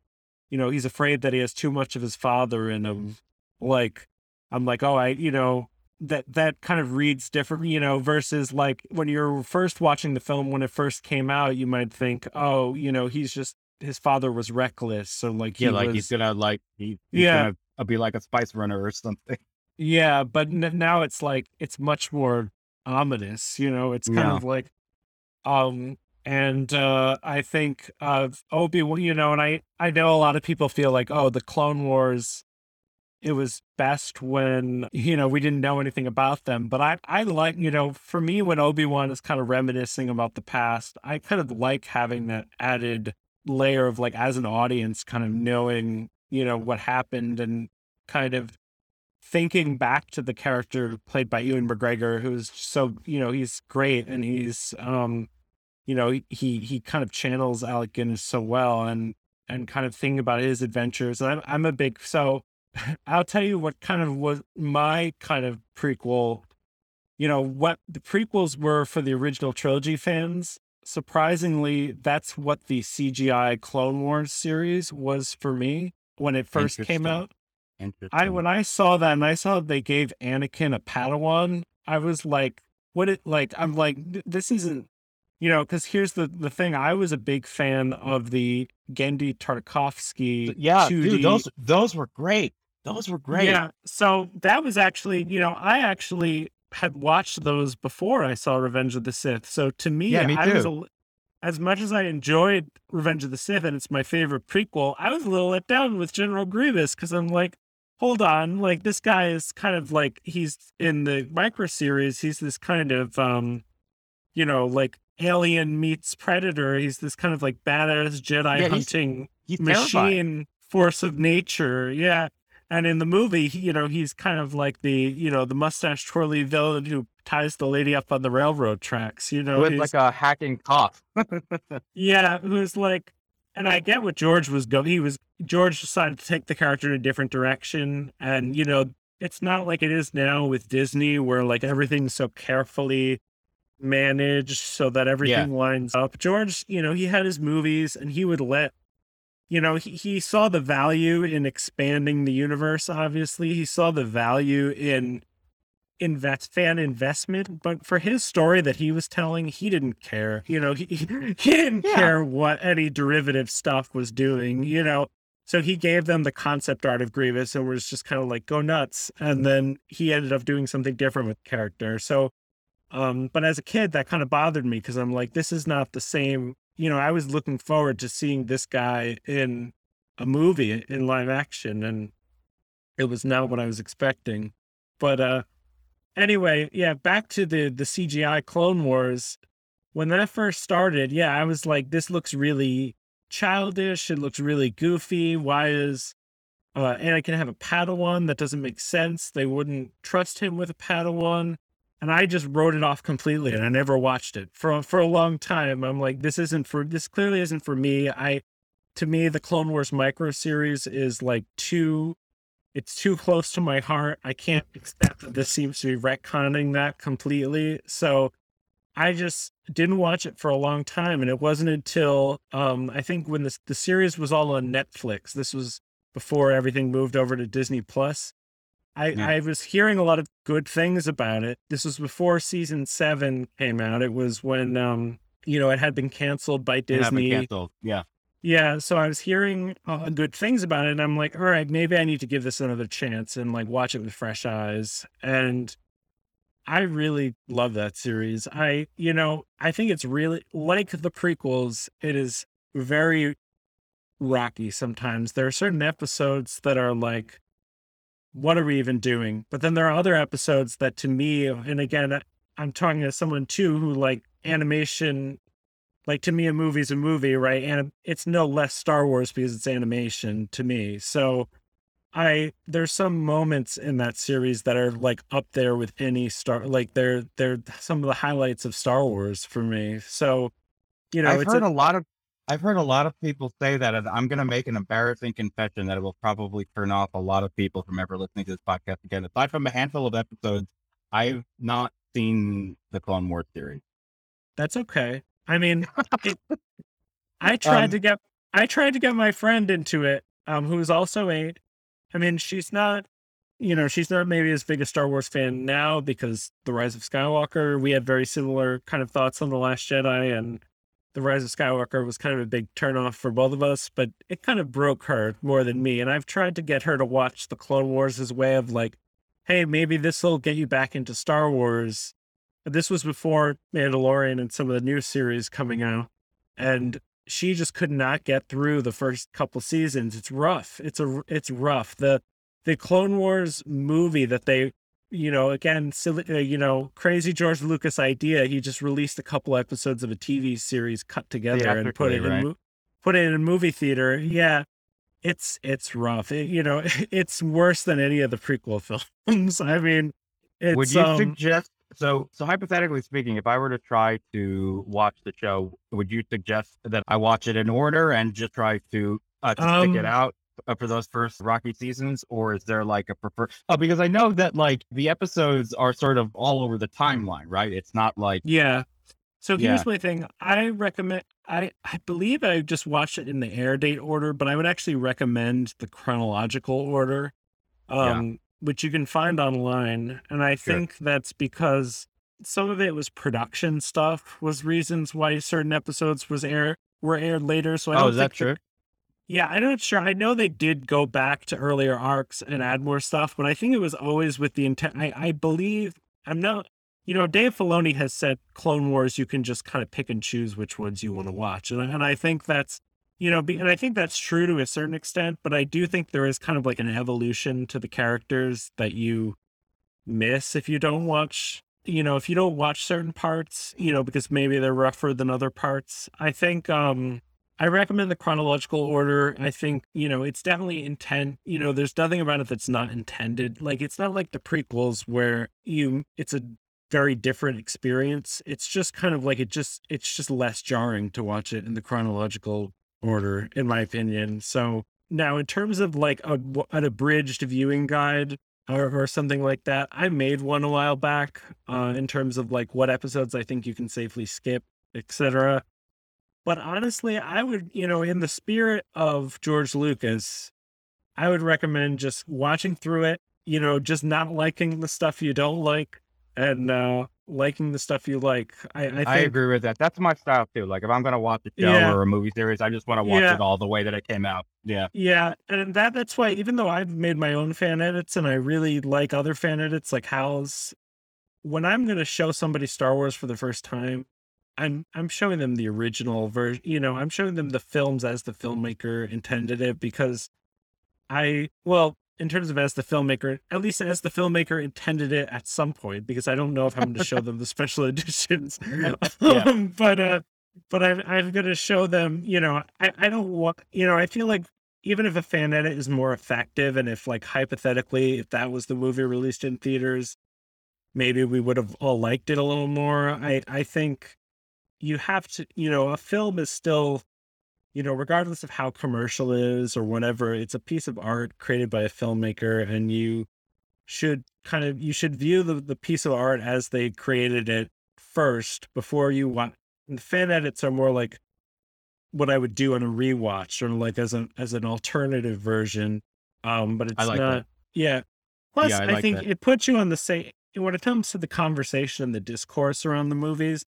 you know, he's afraid that he has too much of his father in him. Like I'm like, oh, I, you know, that that kind of reads different, you know, versus like when you're first watching the film when it first came out, you might think, oh, you know, he's just his father was reckless, so like he yeah, like was, he's gonna like he, he's Yeah. gonna uh, be like a spice runner or something. Yeah, but n- now it's like it's much more ominous, you know. It's kind Yeah. of like um and uh I think of Obi-Wan, you know, and I I know a lot of people feel like, "Oh, the Clone Wars it was best when, you know, we didn't know anything about them." But I I like, you know, for me when Obi-Wan is kind of reminiscing about the past, I kind of like having that added layer of like as an audience kind of knowing, you know, what happened and kind of thinking back to the character played by Ewan McGregor, who's so you know he's great and he's um you know he he, kind of channels Alec Guinness so well and and kind of thinking about his adventures. And I'm I'm a big so I'll tell you what kind of was my kind of prequel. You know what the prequels were for the original trilogy fans. Surprisingly, that's what the CGI Clone Wars series was for me when it first came out. I when I saw that and I saw they gave Anakin a Padawan, I was like, what it like? I'm like, this isn't, you know, because here's the the thing. I was a big fan of the Genndy Tartakovsky. yeah, 2D dude, those those were great. Those were great. Yeah, so that was actually, you know, I actually had watched those before I saw Revenge of the Sith. So to me, Yeah, me I was a, as much as I enjoyed Revenge of the Sith and it's my favorite prequel, I was a little let down with General Grievous because I'm like, hold on, like this guy is kind of like he's in the micro series, he's this kind of um, you know, like alien meets predator. He's this kind of like badass Jedi Yeah, hunting He's terrifying. machine force of nature. Yeah. And in the movie, he- you know, he's kind of like the, you know, the mustache twirly villain who ties the lady up on the railroad tracks, you know. with he's- like a hacking cough. yeah, who's like, and I get what George was going. He was George decided to take the character in a different direction, and you know, it's not like it is now with Disney, where like everything's so carefully managed so that everything lines up. George, you know, he had his movies, and he would let. You know, he, he saw the value in expanding the universe, obviously. He saw the value in invest fan investment, but for his story that he was telling, he didn't care. You know, he he didn't Yeah. care what any derivative stuff was doing. You know, so he gave them the concept art of Grievous and was just kind of like go nuts. And then he ended up doing something different with the character. So, um, but as a kid, that kind of bothered me because I'm like, this is not the same. You know, I was looking forward to seeing this guy in a movie in live action, and it was not what I was expecting. But uh anyway, yeah, back to the the CGI Clone Wars. When that first started, yeah, I was like, this looks really childish. It looks really goofy. Why is uh, Anakin have a Padawan? That doesn't make sense. They wouldn't trust him with a Padawan. And I just wrote it off completely, and I never watched it for for a long time. I'm like, this isn't for this. Clearly, isn't for me. I, to me, the Clone Wars micro series is like too it's too close to my heart. I can't accept that this seems to be retconning that completely. So I just didn't watch it for a long time. And it wasn't until um, I think when this, the series was all on Netflix, this was before everything moved over to Disney Plus. I, Yeah. I was hearing a lot of good things about it. This was before season seven came out. It was when um, you know, it had been canceled by Disney. canceled. Yeah. Yeah, so I was hearing uh, good things about it, and I'm like, all right, maybe I need to give this another chance and like watch it with fresh eyes. And I really love that series. I, you know, I think it's really like the prequels. It is very rocky sometimes. There are certain episodes that are like, what are we even doing? But then there are other episodes that to me, and again, I'm talking to someone too who like animation like to me a movie's a movie right? And it's no less star wars because it's animation to me. So i there's some moments in that series that are like up there with any star like they're they're some of the highlights of star wars for me. So you know I've it's heard a, a lot of I've heard a lot of people say that, and I'm going to make an embarrassing confession that it will probably turn off a lot of people from ever listening to this podcast again. Aside from a handful of episodes, I've not seen the Clone Wars series. that's okay i mean it, i tried Um, to get i tried to get my friend into it um who's also a i mean she's not you know, she's not maybe as big a Star Wars fan now because The Rise of Skywalker, we had very similar kind of thoughts on The Last Jedi, and The Rise of Skywalker was kind of a big turnoff for both of us, but it kind of broke her more than me. And I've tried to get her to watch The Clone Wars as way of like, hey, maybe this will get you back into Star Wars. But this was before Mandalorian and some of the new series coming out. And she just could not get through the first couple seasons. It's rough. It's a it's rough. The the Clone Wars movie that they, you know, again, silly, uh, you know, crazy George Lucas idea. He just released a couple episodes of a TV series cut together and put it in right? mo- put it in a movie theater. Yeah, it's it's rough. It- you know, it's worse than any of the prequel films. I mean, it's Would you um, suggest so so hypothetically speaking, if I were to try to watch the show, would you suggest that I watch it in order and just try to uh, to stick it Um, out for those first Rocky seasons, or is there like a prefer? Oh, because I know that like the episodes are sort of all over the timeline, right? It's not like Yeah. So Yeah. here's my thing. I recommend I I believe I just watched it in the air date order, but I would actually recommend the chronological order. Yeah. Um which you can find online. And I Sure. think that's because some of it was production stuff was reasons why certain episodes was air were aired later. So I oh, don't is that true? Yeah, I'm not sure. I know they did go back to earlier arcs and add more stuff, but I think it was always with the intent. I, I believe I'm not. You know, Dave Filoni has said Clone Wars. You can just kind of pick and choose which ones you want to watch, and and I think that's you know, be, and I think that's true to a certain extent. But I do think there is kind of like an evolution to the characters that you miss if you don't watch. You know, if you don't watch certain parts, you know, because maybe they're rougher than other parts. I think um I recommend the chronological order. I think, you know, it's definitely intent. You know, there's nothing about it that's not intended. Like it's not like the prequels where you it's a very different experience. It's just kind of like it just it's just less jarring to watch it in the chronological order, in my opinion. So now in terms of like a, an abridged viewing guide or, or something like that, I made one a while back uh, in terms of like what episodes I think you can safely skip, etc. But honestly, I would, you know, in the spirit of George Lucas, I would recommend just watching through it, you know, just not liking the stuff you don't like and uh liking the stuff you like. I, I think I agree with that. That's my style too. Like if I'm gonna watch a show Yeah. or a movie series, I just want to watch Yeah. it all the way that it came out. Yeah. Yeah, and that that's why even though I've made my own fan edits and I really like other fan edits like Hal's, when I'm going to show somebody Star Wars for the first time, I'm I'm showing them the original version, you know, I'm showing them the films as the filmmaker intended it because I well, in terms of as the filmmaker, at least as the filmmaker intended it at some point because I don't know if I'm going to show them the special editions. um, but uh but I, I'm going to show them, you know, I, I don't want, you know, I feel like even if a fan edit is more effective and if like hypothetically, if that was the movie released in theaters, maybe we would have all liked it a little more. I, I think you have to, you know, a film is still, you know, regardless of how commercial it is or whatever, it's a piece of art created by a filmmaker and you should kind of, you should view the, the piece of art as they created it first before you want, and fan edits are more like what I would do on a rewatch or like as an as an alternative version. Um, but it's I like not. that. Yeah. Plus, Yeah, I I, like think that. it puts you on the same when it comes to the conversation and the discourse around the movies.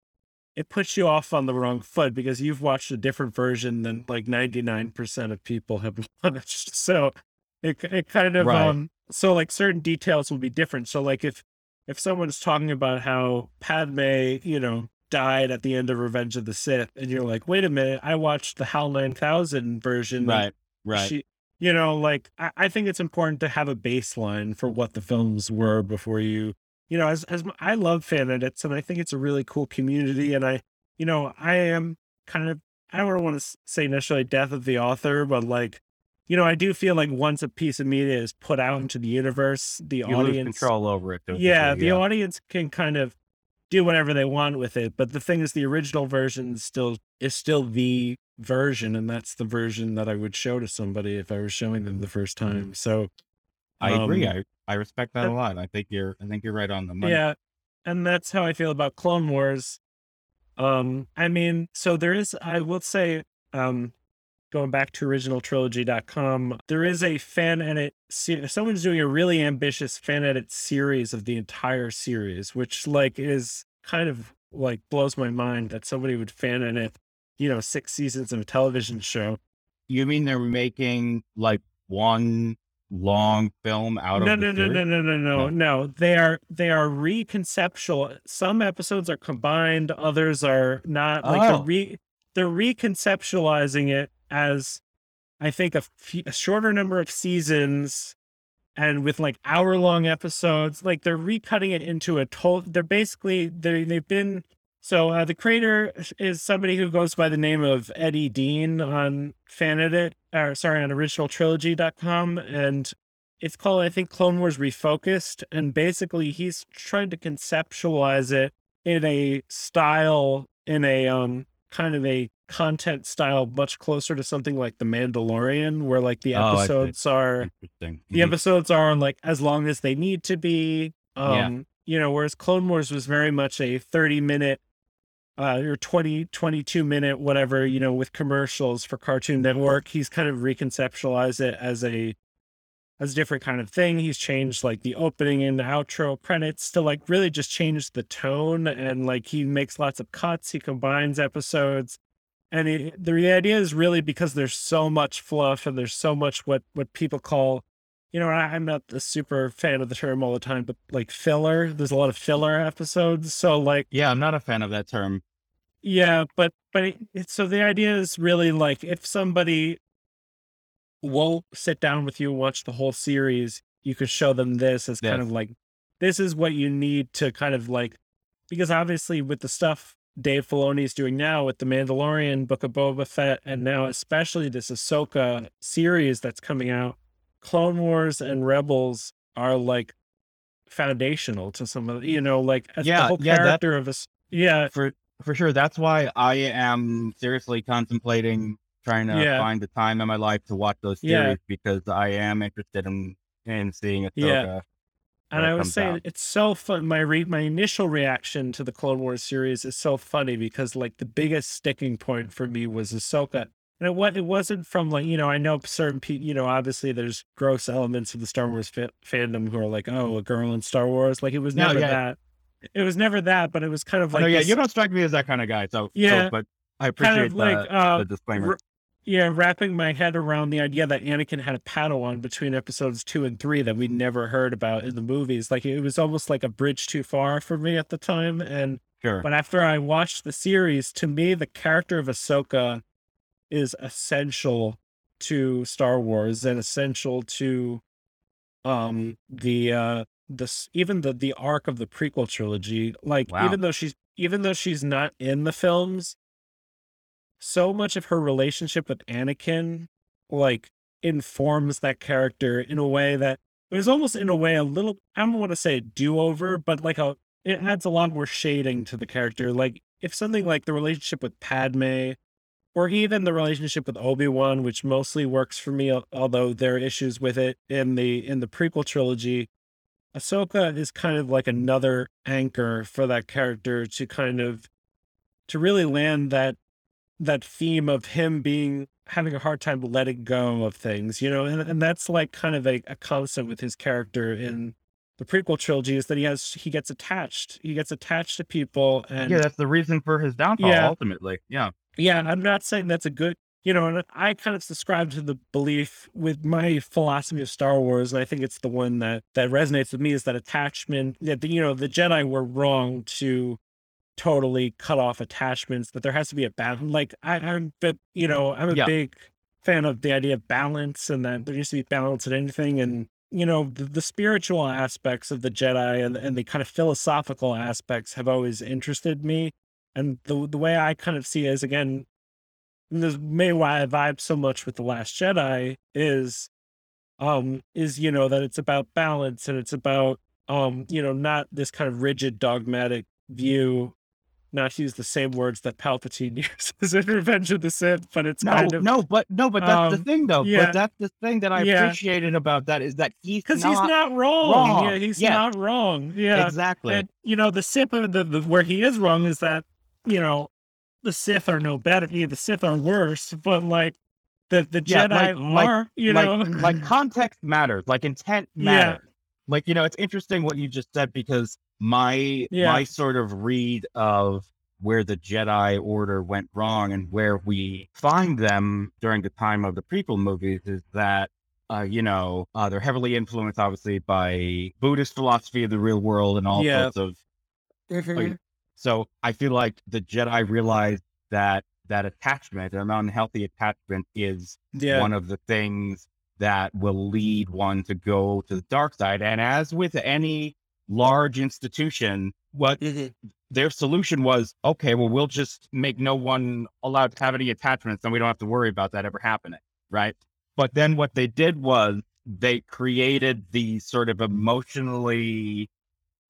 It puts you off on the wrong foot because you've watched a different version than like 99% of people have watched. So it, it kind of, Right. um, so like certain details will be different. So like if, if someone's talking about how Padme, you know, died at the end of Revenge of the Sith, and you're like, wait a minute, I watched the HAL 9000 version. Right. Right. she, you know, like I, I think it's important to have a baseline for what the films were before you, you know, as as I love fan edits and I think it's a really cool community and I, you know, I am kind of I don't want to say necessarily death of the author, but like, you know, I do feel like once a piece of media is put out into the universe, the you audience, control over it. don't you, yeah, too? the audience can kind of do whatever they want with it. But the thing is, the original version still is still the version, and that's the version that I would show to somebody if I was showing them the first time. So I agree. um, I, I respect that uh, a lot. I think you're I think you're right on the money. yeah, and that's how I feel about Clone Wars. Um, I mean, so there is, I will say, um, going back to originaltrilogy.com, there is a fan edit. Se- someone's doing a really ambitious fan edit series of the entire series, which like is kind of like blows my mind that somebody would fan edit, you know, six seasons of a television show. You mean they're making like one long film out no, of no, the no, no, no, no, no, No. no. They are they are reconceptual. Some episodes are combined, others are not. Like Oh. they're re they're reconceptualizing it as I think a, few, a shorter number of seasons and with like hour long episodes. Like they're recutting it into a total. They're basically they they've been. So uh, the creator is somebody who goes by the name of Eddie Dean on Fanedit, or sorry, on originaltrilogy.com. And it's called, I think, Clone Wars Refocused. And basically he's trying to conceptualize it in a style, in a um kind of a content style much closer to something like The Mandalorian, where like the Oh, episodes are Interesting. the Mhm. episodes are on like as long as they need to be. Um, Yeah. you know, whereas Clone Wars was very much a 30 minute uh or 20 22 minute whatever, you know, with commercials for Cartoon Network. He's kind of reconceptualized it as a as a different kind of thing. He's changed like the opening and the outro credits to like really just change the tone and like he makes lots of cuts, he combines episodes. And it, the idea is really because there's so much fluff and there's so much what what people call you know, I, I'm not a super fan of the term all the time, but like filler, there's a lot of filler episodes. So like, Yeah, I'm not a fan of that term. yeah, but but it, it's so the idea is really like if somebody won't sit down with you and watch the whole series, you could show them this as kind of like this is what you need to kind of like because obviously with the stuff Dave Filoni is doing now with the Mandalorian, Book of Boba Fett, and now especially this Ahsoka series that's coming out, Clone Wars and Rebels are like foundational to some of the, you know, like as the Yeah, whole yeah, that- character of us. Yeah, For for sure. That's why I am seriously contemplating trying to Yeah. find the time in my life to watch those series Yeah. because I am interested in in seeing Ahsoka. Yeah. And I was saying out. it's so fun. My re- my initial reaction to the Clone Wars series is so funny because like the biggest sticking point for me was Ahsoka. And it, what it wasn't from like you know I know certain people you know obviously there's gross elements of the Star Wars fa- fandom who are like oh a girl in Star Wars like it was No, never yeah. that it was never that but it was kind of like know, yeah, this- you don't strike me as that kind of guy. So so- Yeah. but I kind appreciate of like the, uh the disclaimer. r- yeah wrapping my head around the idea that Anakin had a Padawan between episodes two and three that we never heard about in the movies like it was almost like a bridge too far for me at the time and sure. But after I watched the series, to me, the character of Ahsoka is essential to Star Wars and essential to um the uh this even the the arc of the prequel trilogy. Like Wow. even though she's even though she's not in the films, so much of her relationship with Anakin like informs that character in a way that it was almost in a way a little I don't want to say do over, but like a it adds a lot more shading to the character. Like if something like the relationship with Padme, or even the relationship with Obi Wan, which mostly works for me, although there are issues with it in the in the prequel trilogy. Ahsoka is kind of like another anchor for that character to kind of to really land that that theme of him being having a hard time letting go of things, you know, and, and that's like kind of a, a constant with his character in the prequel trilogy is that he has he gets attached. He gets attached to people and yeah, that's the reason for his downfall. Yeah. Ultimately, yeah. Yeah, I'm not saying that's a good, you know, and I kind of subscribe to the belief with my philosophy of Star Wars, and I think it's the one that that resonates with me is that attachment. That the, you know the Jedi were wrong to totally cut off attachments. That there has to be a balance. Like I, I'm, but you know, I'm a Yeah. big fan of the idea of balance, and that there needs to be balance in anything, and you know the, the spiritual aspects of the Jedi and and the kind of philosophical aspects have always interested me. And the the way I kind of see it is again this may why I vibe so much with the Last Jedi is, um, is you know that it's about balance and it's about um, you know, not this kind of rigid dogmatic view. Not to use the same words that Palpatine uses in Revenge of the Sith, but it's No, kind of no, but no, but that's the Um, thing, though. yeah. But that's the thing that I Yeah. appreciated about that is that he's because he's not wrong. wrong. Yeah, he's Yes. not wrong. Yeah, exactly. And you know, the Sith, the, the where he is wrong is that you know the Sith are no better. Yeah, the Sith are worse, but like the the Yeah, Jedi like- like- are. You know, like context matters, like intent Yeah. matters. Like you know, it's interesting what you just said because my Yeah. my sort of read of where the Jedi Order went wrong and where we find them during the time of the prequel movies is that uh, you know uh, they're heavily influenced, obviously, by Buddhist philosophy of the real world and all Yeah. sorts of Mhm. So I feel like the Jedi realized that that attachment, an unhealthy attachment, is yeah, one of the things that will lead one to go to the dark side. And as with any large institution, what their solution was, okay, well, we'll just make no one allowed to have any attachments, and we don't have to worry about that ever happening, right? But then what they did was they created these sort of emotionally,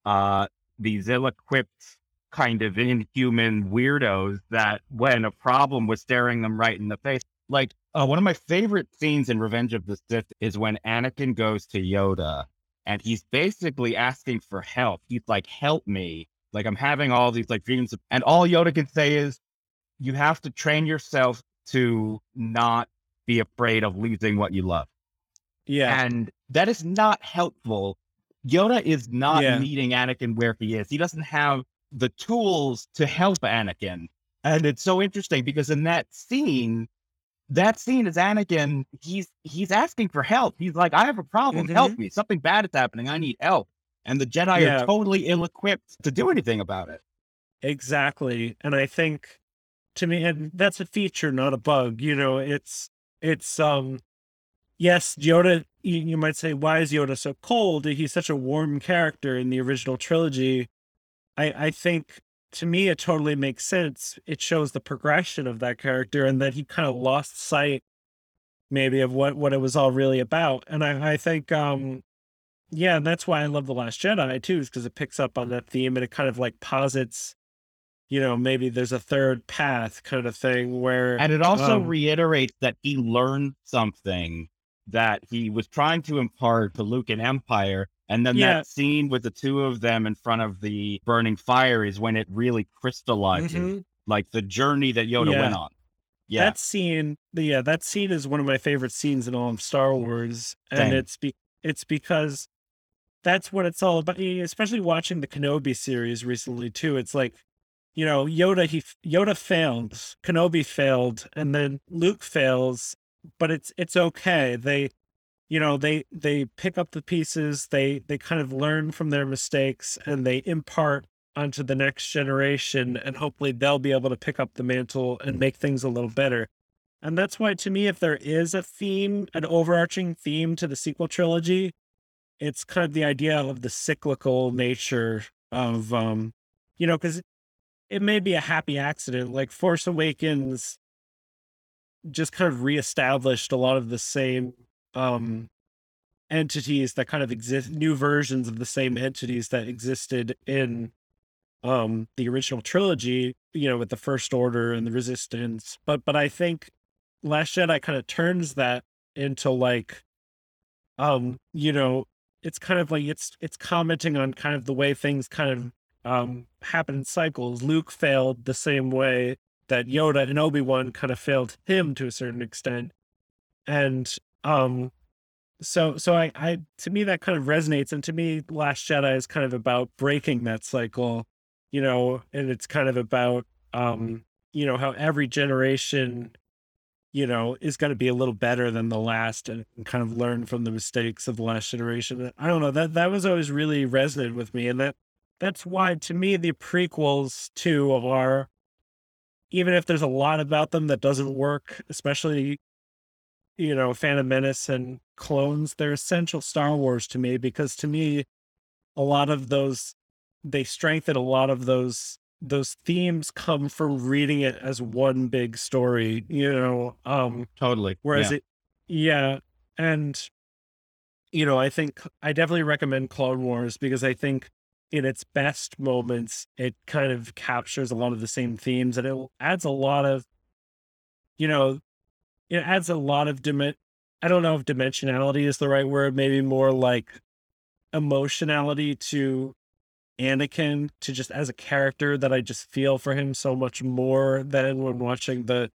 uh, these ill-equipped kind of inhuman weirdos that when a problem was staring them right in the face, like uh, one of my favorite scenes in Revenge of the Sith is when Anakin goes to Yoda and he's basically asking for help. He's like, "Help me!" Like I'm having all these like dreams, of, and all Yoda can say is, "You have to train yourself to not be afraid of losing what you love." yeah, And that is not helpful. Yoda is not Yeah. meeting Anakin where he is. He doesn't have the tools to help Anakin. And it's so interesting because in that scene, that scene is Anakin, he's he's asking for help. He's like, I have a problem, help me. Something bad is happening. I need help. And the Jedi Yeah. are totally ill equipped to do anything about it. exactly. And I think to me, and that's a feature, not a bug. You know, it's it's um, yes, Yoda. You, you might say, why is Yoda so cold? He's such a warm character in the original trilogy. I I think to me it totally makes sense. It shows the progression of that character and that he kind of lost sight maybe of what what it was all really about. And I I think um yeah, and that's why I love The Last Jedi too, is because it picks up on that theme and it kind of like posits, you know, maybe there's a third path kind of thing where And it also Um, reiterates that he learned something that he was trying to impart to Luke in Empire. And then Yeah. that scene with the two of them in front of the burning fire is when it really crystallizes Mhm. like the journey that Yoda Yeah. went on. Yeah. that scene the- yeah that scene is one of my favorite scenes in all of star wars and Same. it's be it's because that's what it's all about especially watching the kenobi series recently too it's like you know yoda he yoda failed kenobi failed and then luke fails but it's it's okay they you know they they pick up the pieces they they kind of learn from their mistakes and they impart onto the next generation and hopefully they'll be able to pick up the mantle and make things a little better. And that's why to me if there is a theme an overarching theme to the sequel trilogy it's kind of the idea of the cyclical nature of um you know because it may be a happy accident like force awakens just kind of reestablished a lot of the same um entities that kind of exist new versions of the same entities that existed in um the original trilogy you know with the first order and the resistance but but i think last jedi kind of turns that into like um you know it's kind of like it's it's commenting on kind of the way things kind of um happen in cycles. Luke failed the same way that yoda and obi-wan kind of failed him to a certain extent and um so so I, I to me that kind of resonates and to me last jedi is kind of about breaking that cycle you know and it's kind of about um you know how every generation you know is going to be a little better than the last and, kind of learn from the mistakes of the last generation i don't know that that was always really resonant with me and that that's why to me the prequels too of are even if there's a lot about them that doesn't work especially you know phantom menace and clones they're essential star wars to me because to me a lot of those they strengthen a lot of those those themes come from reading it as one big story you know um Totally. whereas yeah. it yeah and you know i think i definitely recommend clone wars because i think in its best moments it kind of captures a lot of the same themes and it adds a lot of you know it adds a lot of dim i don't know if dimensionality is the right word maybe more like emotionality to Anakin to just as a character that I just feel for him so much more than when watching the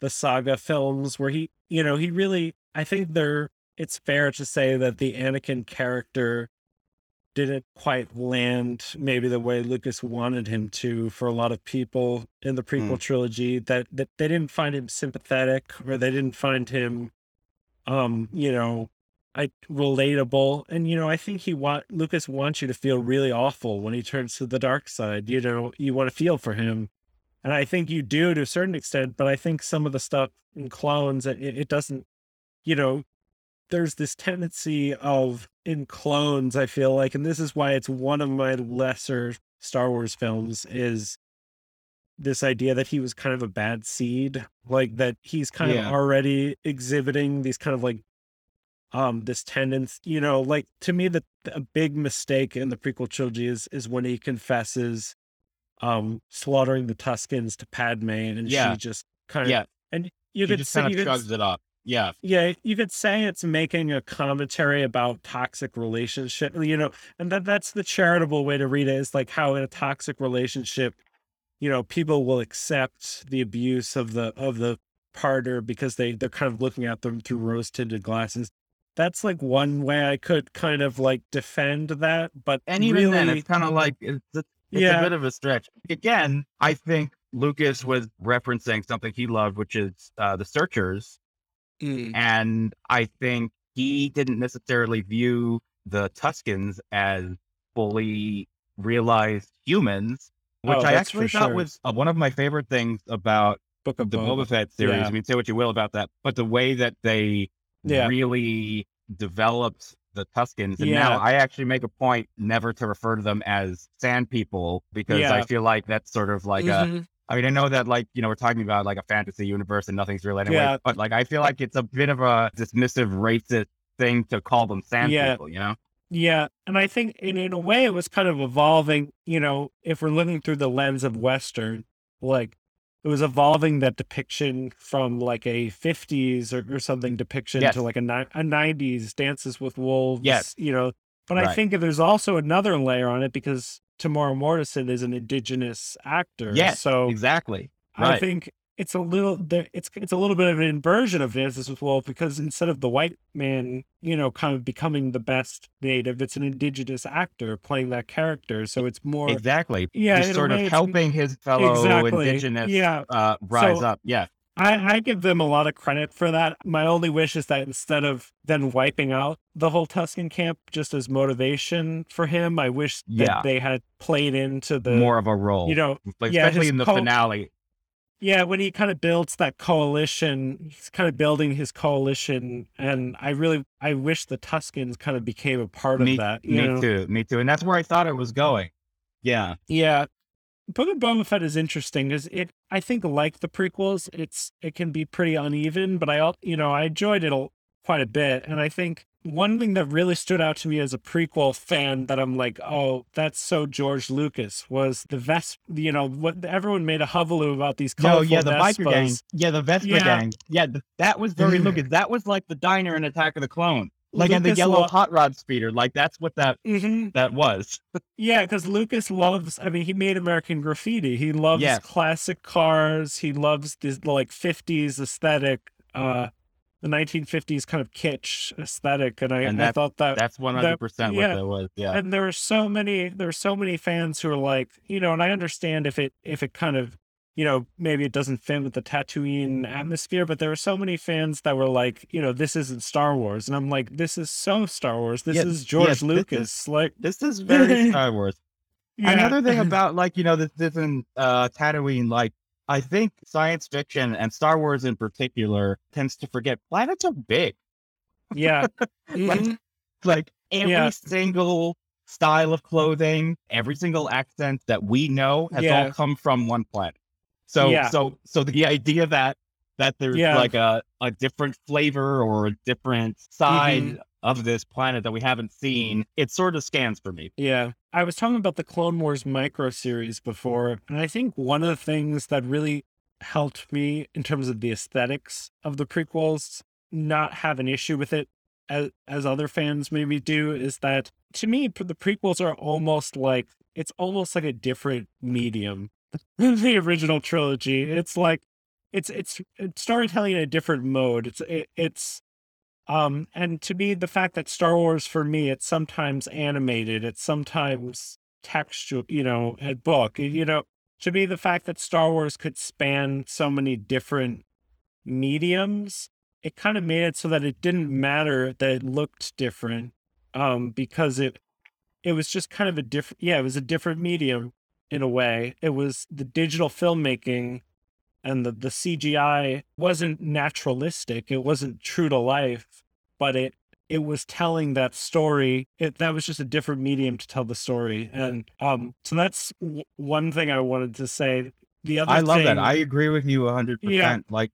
the saga films where he you know he really I think they're it's fair to say that the Anakin character didn't quite land maybe the way Lucas wanted him to for a lot of people in the prequel trilogy that that they didn't find him sympathetic or they didn't find him um you know I relatable. And you know, I think he want Lucas wants you to feel really awful when he turns to the dark side. You know, you want to feel for him. And I think you do to a certain extent, but I think some of the stuff in clones, it, it doesn't, you know, there's this tendency of in clones, I feel like, and this is why it's one of my lesser Star Wars films, is this idea that he was kind of a bad seed, like that he's kind Yeah. of already exhibiting these kind of like um this tendency you know like to me the a big mistake in the prequel trilogy is is when he confesses um slaughtering the tuskens to padme and Yeah. she just kind of Yeah. and you He could just say kind you of could, shrugs it off. Yeah. yeah you could say it's making a commentary about toxic relationship you know and that that's the charitable way to read it is like how in a toxic relationship you know people will accept the abuse of the of the partner because they they're kind of looking at them through rose tinted glasses that's like one way i could kind of like defend that but And even really then, it's kind of like it's, it's Yeah. a bit of a stretch. Again, I think Lucas was referencing something he loved, which is uh, the Searchers, Mm. and I think he didn't necessarily view the Tuskens as fully realized humans, which Oh, I actually thought sure. was uh, one of my favorite things about book of the Boba. Boba Fett series. Yeah. I mean, say what you will about that, but the way that they Yeah. really developed the Tuskens, and Yeah. now I actually make a point never to refer to them as Sand People because I feel like that's sort of like a. I mean, I know that like you know we're talking about like a fantasy universe and nothing's real anyway, Yeah. but like I feel like it's a bit of a dismissive racist thing to call them Sand Yeah. People. You know? Yeah, and I think in, in a way it was kind of evolving, you know, if we're looking through the lens of Western, like it was evolving that depiction from like a 50s or, or something depiction Yes. to like a, ni- a 90s Dances with Wolves, Yes. you know. But I think there's also another layer on it because Temuera Morrison is an indigenous actor. Yes. So exactly. I think it's a little it's it's a little bit of an inversion of Dances with Wolves because instead of the white man, you know, kind of becoming the best native, it's an indigenous actor playing that character. So it's more Exactly. Yeah, Just sort of helping his fellow Exactly. indigenous Yeah. uh, rise So- up. Yeah. I, I give them a lot of credit for that. My only wish is that instead of then wiping out the whole Tusken camp just as motivation for him, I wish that Yeah. they had played into the More of a role. you know, like, yeah, especially in the co- finale. Yeah, when he kind of builds that coalition, he's kind of building his coalition, and I really, I wish the Tuskens kind of became a part Me, of that. You me know? too. Me too. And that's where I thought it was going. Yeah. Yeah, Book of Boba Fett is interesting because it, I think, like the prequels, it's it can be pretty uneven, but I, you know, I enjoyed it a, quite a bit, and I think one thing that really stood out to me as a prequel fan that I'm like, oh, that's so George Lucas was the Vesp. You know, what everyone made a hullabaloo about these colorful yeah, the biker gang. Vespas. Yeah, the Vespa Yeah. gang. Yeah, th- that was very mm-hmm. Lucas. That was like the diner in Attack of the Clone. Like in the yellow lo- hot rod speeder. Like that's what that Mhm. that was. Yeah, because Lucas loves. I mean, he made American Graffiti. He loves Yes. classic cars. He loves this like '50s aesthetic. Uh, the 1950s kind of kitsch aesthetic, and I, And I thought that That's one hundred percent what yeah. that was. Yeah. and there are so many there are so many fans who are like you know and i understand if it if it kind of you know maybe it doesn't fit with the tatooine atmosphere but there were so many fans that were like you know this isn't star wars and i'm like this is so star wars this is george yes, this lucas like This is very Star Wars. yeah. Another thing about like you know this isn't uh, Tatooine, like I think science fiction and Star Wars in particular tends to forget planets are big. yeah Like, Mhm. like every Yeah. single style of clothing, every single accent that we know has Yeah. all come from one planet. So Yeah. so so the idea that that there's Yeah. like a, a different flavor or a different side Mhm. of this planet that we haven't seen, it sort of scans for me. Yeah. I was talking about the Clone Wars micro series before, and I think one of the things that really helped me in terms of the aesthetics of the prequels not have an issue with it as, as other fans maybe do is that to me the prequels are almost like it's almost like a different medium the original trilogy. It's like it's it's, it's storytelling in a different mode. It's it, it's um, and to me, the fact that Star Wars for me, it's sometimes animated, it's sometimes textual, you know, a book, you know, to me, the fact that Star Wars could span so many different mediums, it kind of made it so that it didn't matter that it looked different, um, because it, it was just kind of a different, yeah, it was a different medium in a way. It was the digital filmmaking and the, the CGI wasn't naturalistic. It wasn't true to life, but it it was telling that story. It that was just a different medium to tell the story, and um, so that's w- one thing I wanted to say. The other, I love that. I agree with you 100%. Yeah. Like,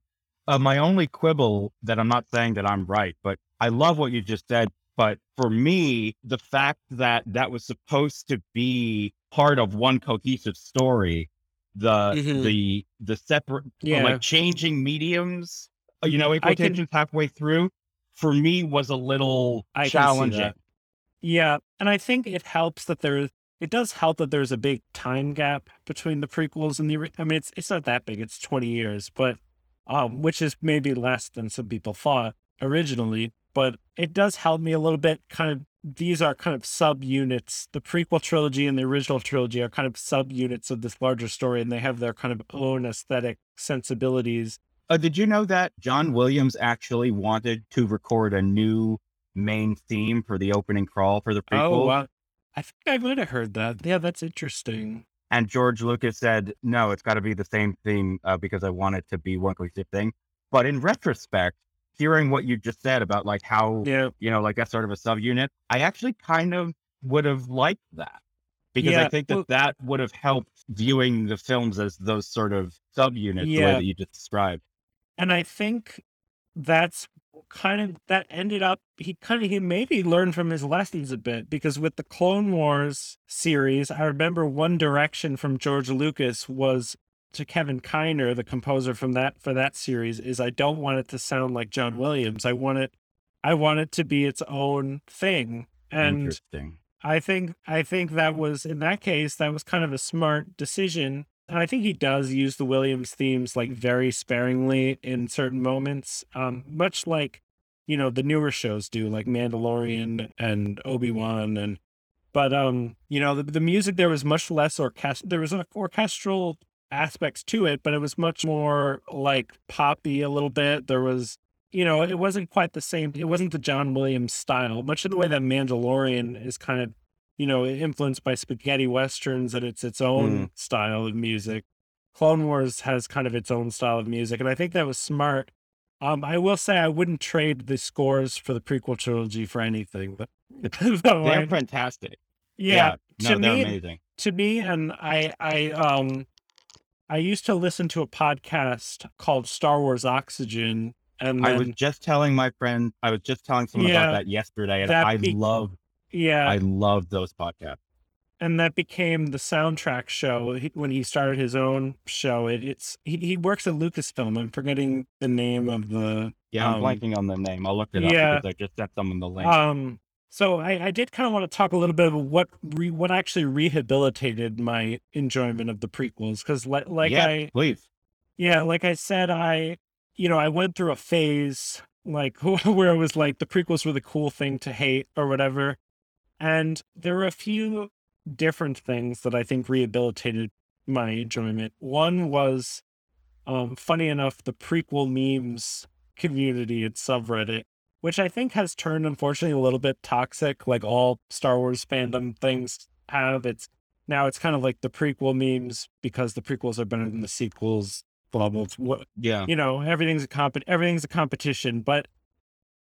uh, my only quibble that I'm not saying that I'm right, but I love what you just said. But for me, the fact that that was supposed to be part of one cohesive story, the Mhm. the the separate, Yeah. like changing mediums, uh, you know, I equal can- halfway through, for me was a little I challenging. Yeah, and I think it helps that there. It does help that there's a big time gap between the prequels and the. I mean, it's it's not that big. It's twenty years, but um, which is maybe less than some people thought originally. But it does help me a little bit. Kind of, these are kind of sub units. The prequel trilogy and the original trilogy are kind of sub units of this larger story, and they have their kind of own aesthetic sensibilities. Uh, did you know that John Williams actually wanted to record a new main theme for the opening crawl for the prequel? Oh wow! I think I might have heard that. Yeah, that's interesting. And George Lucas said, no, it's got to be the same theme uh, because I want it to be one cohesive thing. But in retrospect, hearing what you just said about like how, Yeah, you know, like that's sort of a subunit, I actually kind of would have liked that because I think that well- that would have helped viewing the films as those sort of subunits the way that you just described. and I think that's kind of that ended up he kind of he maybe learned from his lessons a bit because with the Clone Wars series, I remember one direction from George Lucas was to Kevin Kiner, the composer from that for that series, is I don't want it to sound like John Williams. I want it I want it to be its own thing. And Interesting. I think I think that was in that case that was kind of a smart decision. And I think he does use the Williams themes like very sparingly in certain moments, um, much like you know the newer shows do, like Mandalorian and Obi Wan, and but um, you know the, the music there was much less orchest. There was an orchestral aspects to it, but it was much more like poppy a little bit. There was you know, it wasn't quite the same. It wasn't the John Williams style, much in the way that Mandalorian is kind of, you know, influenced by spaghetti westerns and it's its own style of music. Clone Wars has kind of its own style of music, and I think that was smart. Um, I will say I wouldn't trade the scores for the prequel trilogy for anything, but They're fantastic. yeah, No, to they're me, amazing. to me and i i um i used to listen to a podcast called star wars oxygen and I was just telling my friend, I was just telling someone Yeah, about that yesterday, and that I be- love, yeah I love those podcasts. and that became the soundtrack show he, when he started his own show it, it's he, he works at lucasfilm i'm forgetting the name of the Yeah, I'm Um, blanking on the name. I'll look it yeah. up because I just sent someone the link. Um, so I, I did kind of want to talk a little bit about what re, what actually rehabilitated my enjoyment of the prequels because like like yeah, I please. Yeah, like I said, I, you know, I went through a phase like where it was like the prequels were the cool thing to hate or whatever. And there were a few different things that I think rehabilitated my enjoyment. One was, um, funny enough, the prequel memes community at subreddit, which I think has turned unfortunately a little bit toxic, like all Star Wars fandom things have. It's now it's kind of like the prequel memes because the prequels are better than the sequels. Blah blah. blah. Yeah. you know, everything's a comp everything's a competition. But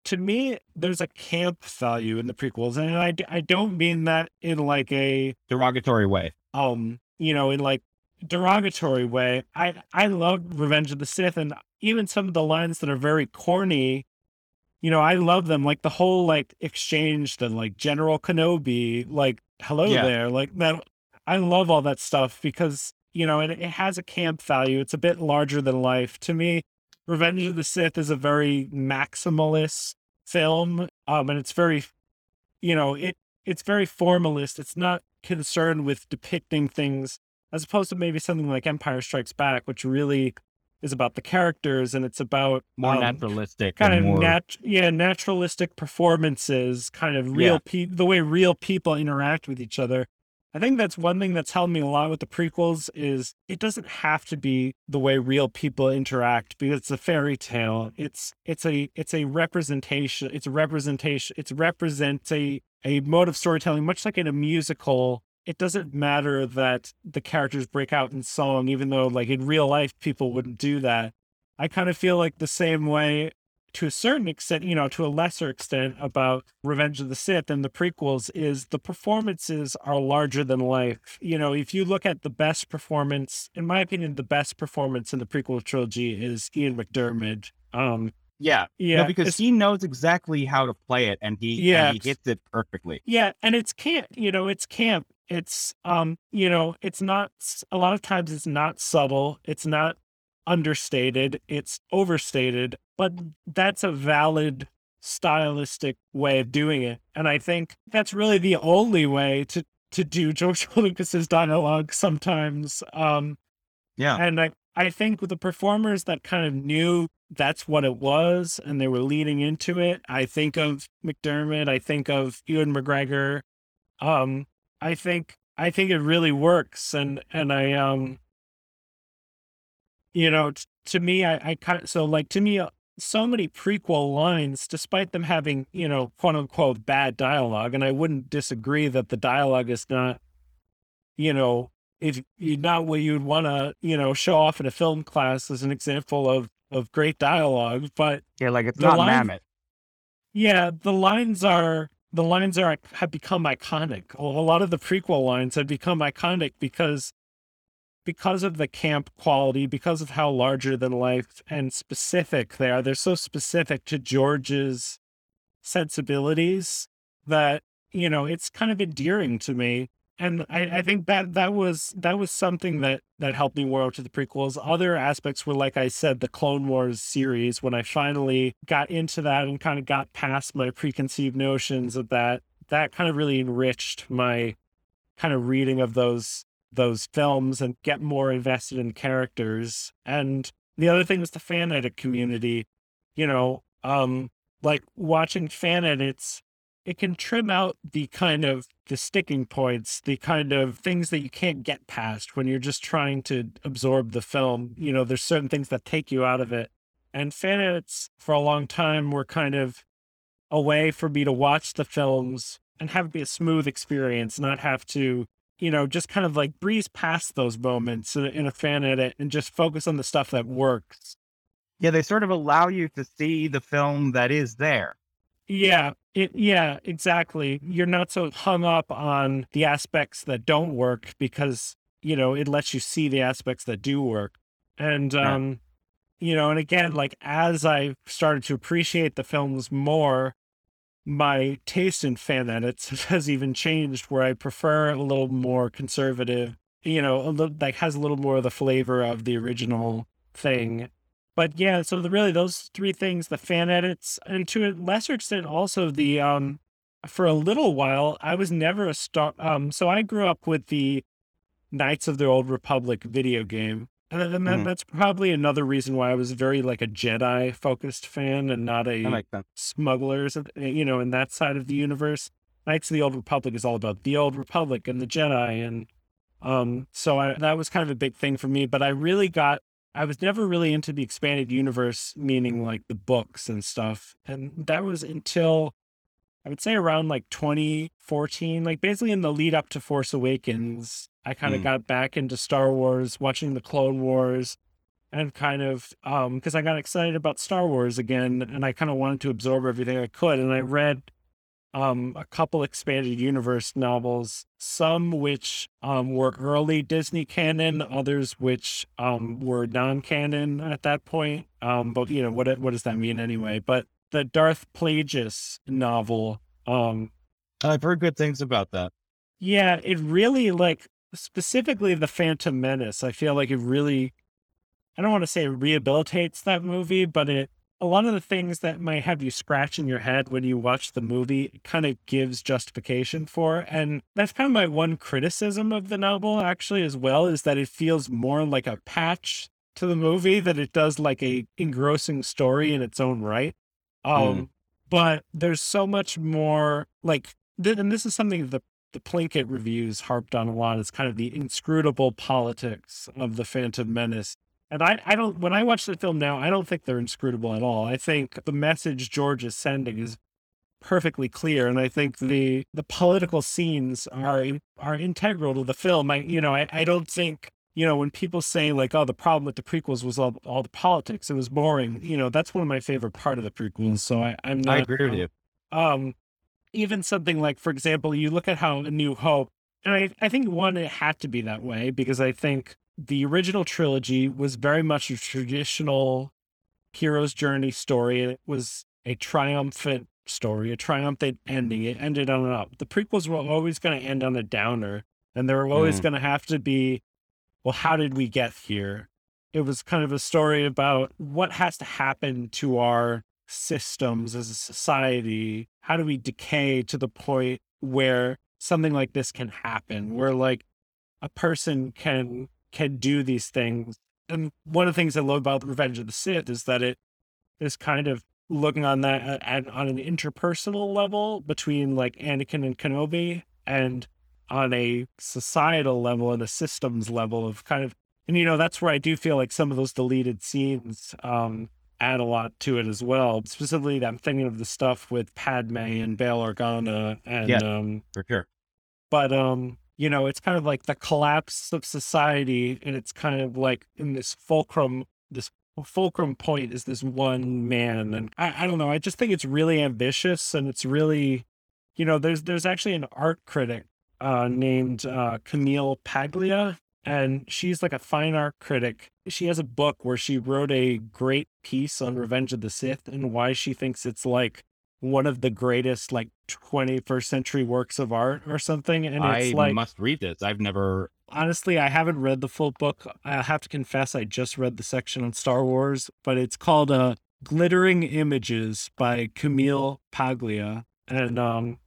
to me, there's a camp value in the prequels, and I I don't mean that in like a Derogatory way. um you know in like derogatory way. I I love Revenge of the Sith, and even some of the lines that are very corny. You know, I love them. Like the whole like exchange that like General Kenobi, like hello Yeah. there, like that. I love all that stuff because you know it, it has a camp value. It's a bit larger than life to me. Revenge of the Sith is a very maximalist film, um, and it's very, you know, it it's very formalist. It's not concerned with depicting things as opposed to maybe something like Empire Strikes Back, which really is about the characters and it's about More um, naturalistic. kind of more, nat- yeah naturalistic performances kind of real Yeah. people the way real people interact with each other i think that's one thing that's helped me a lot with the prequels is it doesn't have to be the way real people interact because it's a fairy tale it's it's a it's a representation it's a representation it's represents a a mode of storytelling much like in a musical it doesn't matter that the characters break out in song even though like in real life people wouldn't do that I kind of feel like the same way to a certain extent, you know, to a lesser extent about Revenge of the Sith and the prequels is the performances are larger than life. You know, if you look at the best performance, in my opinion, the best performance in the prequel trilogy is Ian McDiarmid. Um, yeah. yeah, no, because he knows exactly how to play it and he, Yeah. and he hits it perfectly. Yeah, and it's camp, you know, it's camp. It's um, you know, it's not a lot of times it's not subtle, it's not understated, it's overstated, but that's a valid stylistic way of doing it. And I think that's really the only way to to do George Lucas's dialogue sometimes. Um Yeah. and I, I think with the performers that kind of knew that's what it was and they were leading into it, I think of McDiarmid, I think of Ewan McGregor. Um, I think I think it really works and and I um you know, t- to me I, I kind of so like to me uh, so many prequel lines, despite them having, you know, quote unquote bad dialogue, and I wouldn't disagree that the dialogue is not, you know, if you not what you'd want to you know show off in a film class as an example of of great dialogue but Yeah. Like it's not line- mammoth. yeah the lines are the lines are have become iconic. A lot of the prequel lines have become iconic because because of the camp quality because of how larger than life and specific they are. They're so specific to george's sensibilities that you know it's kind of endearing to me and I, I think that that was that was something that that helped me warm up to the prequels. Other aspects were, like I said, the Clone Wars series. When I finally got into that and kind of got past my preconceived notions of that, that kind of really enriched my kind of reading of those those films and get more invested in characters. And the other thing was the fan edit community. You know, um, like watching fan edits it can trim out the kind of the sticking points, the kind of things that you can't get past when you're just trying to absorb the film. You know, there's certain things that take you out of it. And fan edits for a long time were kind of a way for me to watch the films and have it be a smooth experience, not have to, you know, just kind of like breeze past those moments in a, fan edit and just focus on the stuff that works. Yeah. They sort of allow you to see the film that is there. Yeah, it yeah, exactly. You're not so hung up on the aspects that don't work because, you know, it lets you see the aspects that do work. And Yeah. um you know, and again, like as I started to appreciate the films more, my taste in fan edits has even changed where I prefer a little more conservative, you know, a little like has a little more of the flavor of the original thing but yeah, so the, really those three things, the fan edits, and to a lesser extent also the um for a little while, I was never a star um so I grew up with the Knights of the Old Republic video game. And, that, Mhm. that's probably another reason why I was very like a Jedi focused fan and not a smugglers, eh, you know, in that side of the universe. Knights of the Old Republic is all about the Old Republic and the Jedi, and um, so I, that was kind of a big thing for me. But I really got, I was never really into the expanded universe, meaning like the books and stuff, and that was until I would say around like 2014, like basically in the lead up to Force Awakens. I kind of Mm. got back into Star Wars, watching the Clone Wars, and kind of um because I got excited about Star Wars again and I kind of wanted to absorb everything I could and I read um a couple expanded universe novels some which um were early Disney canon others which um were non-canon at that point um but you know what what does that mean anyway but the Darth Plagueis novel um I've heard good things about that. yeah, it really like specifically the Phantom Menace. I feel like it really I don't want to say rehabilitates that movie, but it a lot of the things that might have you scratching your head when you watch the movie kind of gives justification for. And that's kind of my one criticism of the novel actually as well is that it feels more like a patch to the movie than it does like a engrossing story in its own right. Um but there's so much more like th- and this is something the the Plinkett reviews harped on a lot. It's kind of the inscrutable politics of the Phantom Menace. And I, I don't when I watch the film now, I don't think they're inscrutable at all. I think the message George is sending is perfectly clear. And I think the the political scenes are are integral to the film. I you know, I, I don't think you know, when people say like, "Oh, the problem with the prequels was all, all the politics; it was boring," you know, that's one of my favorite part of the prequels. So I, I'm not. I agree with you. Um, even something like, for example, you look at how A New Hope, and I, I think one, it had to be that way because I think the original trilogy was very much a traditional hero's journey story. It was a triumphant story, a triumphant ending. It ended on an up. The prequels were always going to end on a downer, and they were always Mm. going to have to be, well, how did we get here? It was kind of a story about what has to happen to our systems as a society. How do we decay to the point where something like this can happen, where like a person can can do these things. And one of the things I love about the Revenge of the Sith is that it is kind of looking on that at, at- on an interpersonal level between like Anakin and Kenobi, and on a societal level and a systems level of kind of and you know that's where I do feel like some of those deleted scenes um add a lot to it as well. Specifically, I'm thinking of the stuff with Padme and Bail Organa and Yeah. um For sure. but um you know it's kind of like the collapse of society and it's kind of like in this fulcrum this fulcrum point is this one man and I, I don't know i just think it's really ambitious and it's really you know there's there's actually an art critic uh named uh camille paglia and she's like a fine art critic. She has a book where she wrote a great piece on revenge of the sith and why she thinks it's like one of the greatest like 21st century works of art or something and it's I like must read this. I've never. honestly i haven't read the full book i have to confess i just read the section on star wars but it's called uh glittering images by camille paglia and um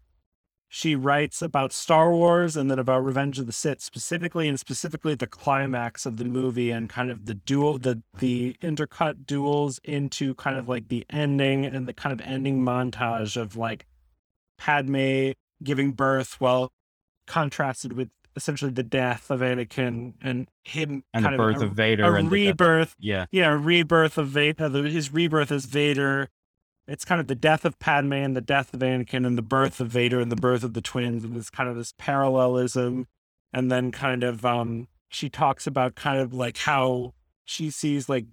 she writes about Star Wars and then about Revenge of the Sith specifically, and specifically the climax of the movie and kind of the duel, the the intercut duels into kind of like the ending and the kind of ending montage of like Padme giving birth, while contrasted with essentially the death of Anakin and him And the birth a, of Vader a and rebirth Yeah. yeah, rebirth of Vader, uh, his rebirth as Vader. It's kind of the death of Padme and the death of Anakin and the birth of Vader and the birth of the twins and this kind of this parallelism. And then kind of um she talks about kind of like how she sees like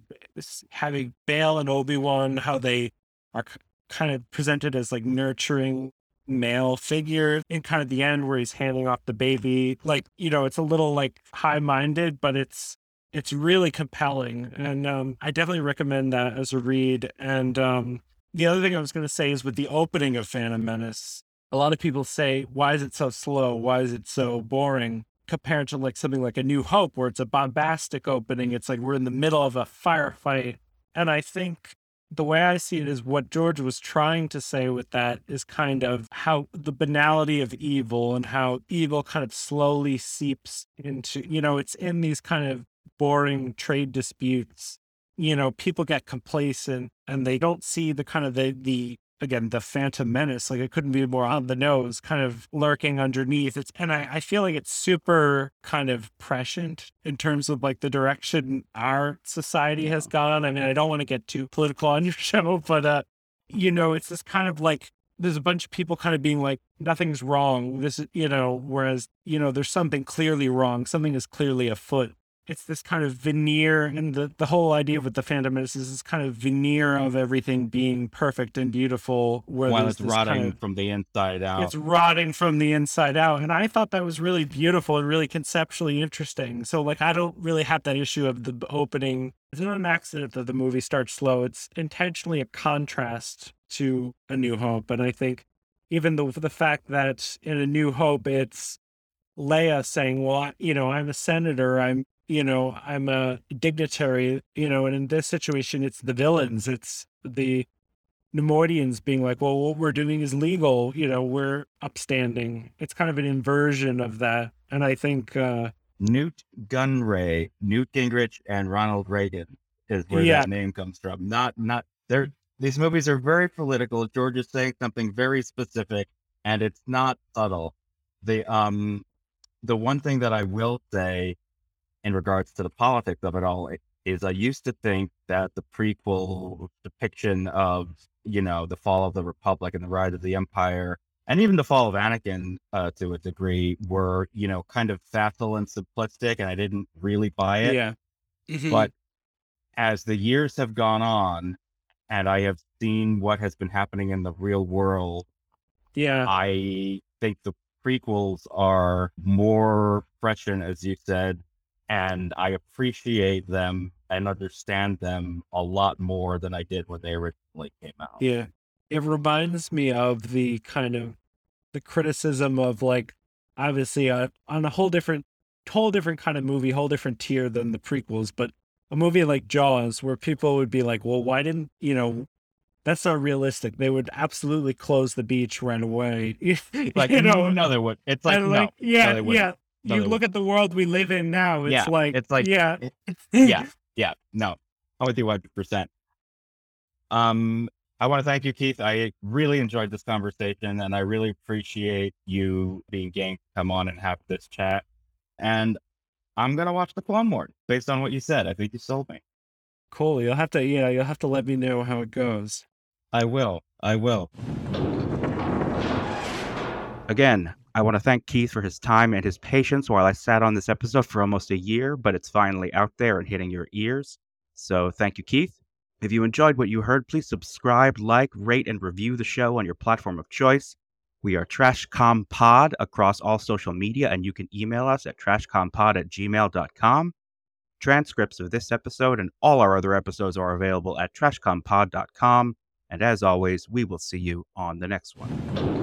having Bail and Obi-Wan, how they are kind of presented as like nurturing male figure in kind of the end where he's handing off the baby. Like, you know, it's a little like high-minded, but it's it's really compelling and um, i definitely recommend that as a read and um, the other thing i was going to say is with the opening of phantom menace a lot of people say why is it so slow? Why is it so boring? Compared to like something like a new hope where it's a bombastic opening it's like we're in the middle of a firefight. And i think the way I see it is what George was trying to say with that is kind of how the banality of evil and how evil kind of slowly seeps into, you know, it's in these kind of boring trade disputes, you know, people get complacent and they don't see the kind of the the again the phantom menace like it couldn't be more on the nose kind of lurking underneath. It's and I, I feel like it's super kind of prescient in terms of like the direction our society has gone i mean i don't want to get too political on your show but uh you know it's this kind of like there's a bunch of people kind of being like nothing's wrong. This is you know whereas you know there's something clearly wrong. Something is clearly afoot it's this kind of veneer and the, the whole idea with the fandom is is this kind of veneer of everything being perfect and beautiful where while it's rotting kind of, from the inside out. It's rotting from the inside out and i thought that was really beautiful and really conceptually interesting. So like i don't really have that issue of the opening. It's not an accident that the movie starts slow. It's intentionally a contrast to a new hope and i think even the, the fact that in a new hope it's Leia saying, "Well, you know, I'm a senator. I'm you know, I'm a dignitary, you know, and in this situation, it's the villains. It's the Neimoidians being like, well, what we're doing is legal. You know, we're upstanding. It's kind of an inversion of that. And I think uh, Nute Gunray, Newt Gingrich, and Ronald Reagan is where yeah. that name comes from. Not, not, they're, these movies are very political. George is saying something very specific and it's not subtle. The, um, the one thing that I will say in regards to the politics of it all is I used to think that the prequel depiction of, you know, the fall of the Republic and the rise of the Empire and even the fall of Anakin uh, to a degree were, you know, kind of facile and simplistic, and I didn't really buy it. Yeah. Mm-hmm. But as the years have gone on, and I have seen what has been happening in the real world, yeah, I think the prequels are more prescient, as you said, and I appreciate them and understand them a lot more than I did when they originally came out. Yeah. It reminds me of the kind of the criticism of like obviously uh, on a whole different whole different kind of movie, whole different tier than the prequels, but a movie like Jaws where people would be like, "Well, why didn't, you know, that's not realistic. They would absolutely close the beach right away. like you know, no, they would. It's like, no, like yeah, no, yeah you look at the world we live in now. It's yeah, like it's like yeah, yeah, yeah. No, I'm with you 100. percent Um, I want to thank you, Keith. I really enjoyed this conversation, and I really appreciate you being game to come on and have this chat. And I'm gonna watch the Clone Wars based on what you said. I think you sold me. Cool. You'll have to, yeah, you'll have to let me know how it goes. I will. I will. Again, I want to thank Keith for his time and his patience while I sat on this episode for almost a year, but it's finally out there and hitting your ears. So thank you, Keith. If you enjoyed what you heard, please subscribe, like, rate, and review the show on your platform of choice. We are TrashCompod across all social media, and you can email us at trashcompod at gmail.com. Transcripts of this episode and all our other episodes are available at trashcompod.com. And as always, we will see you on the next one.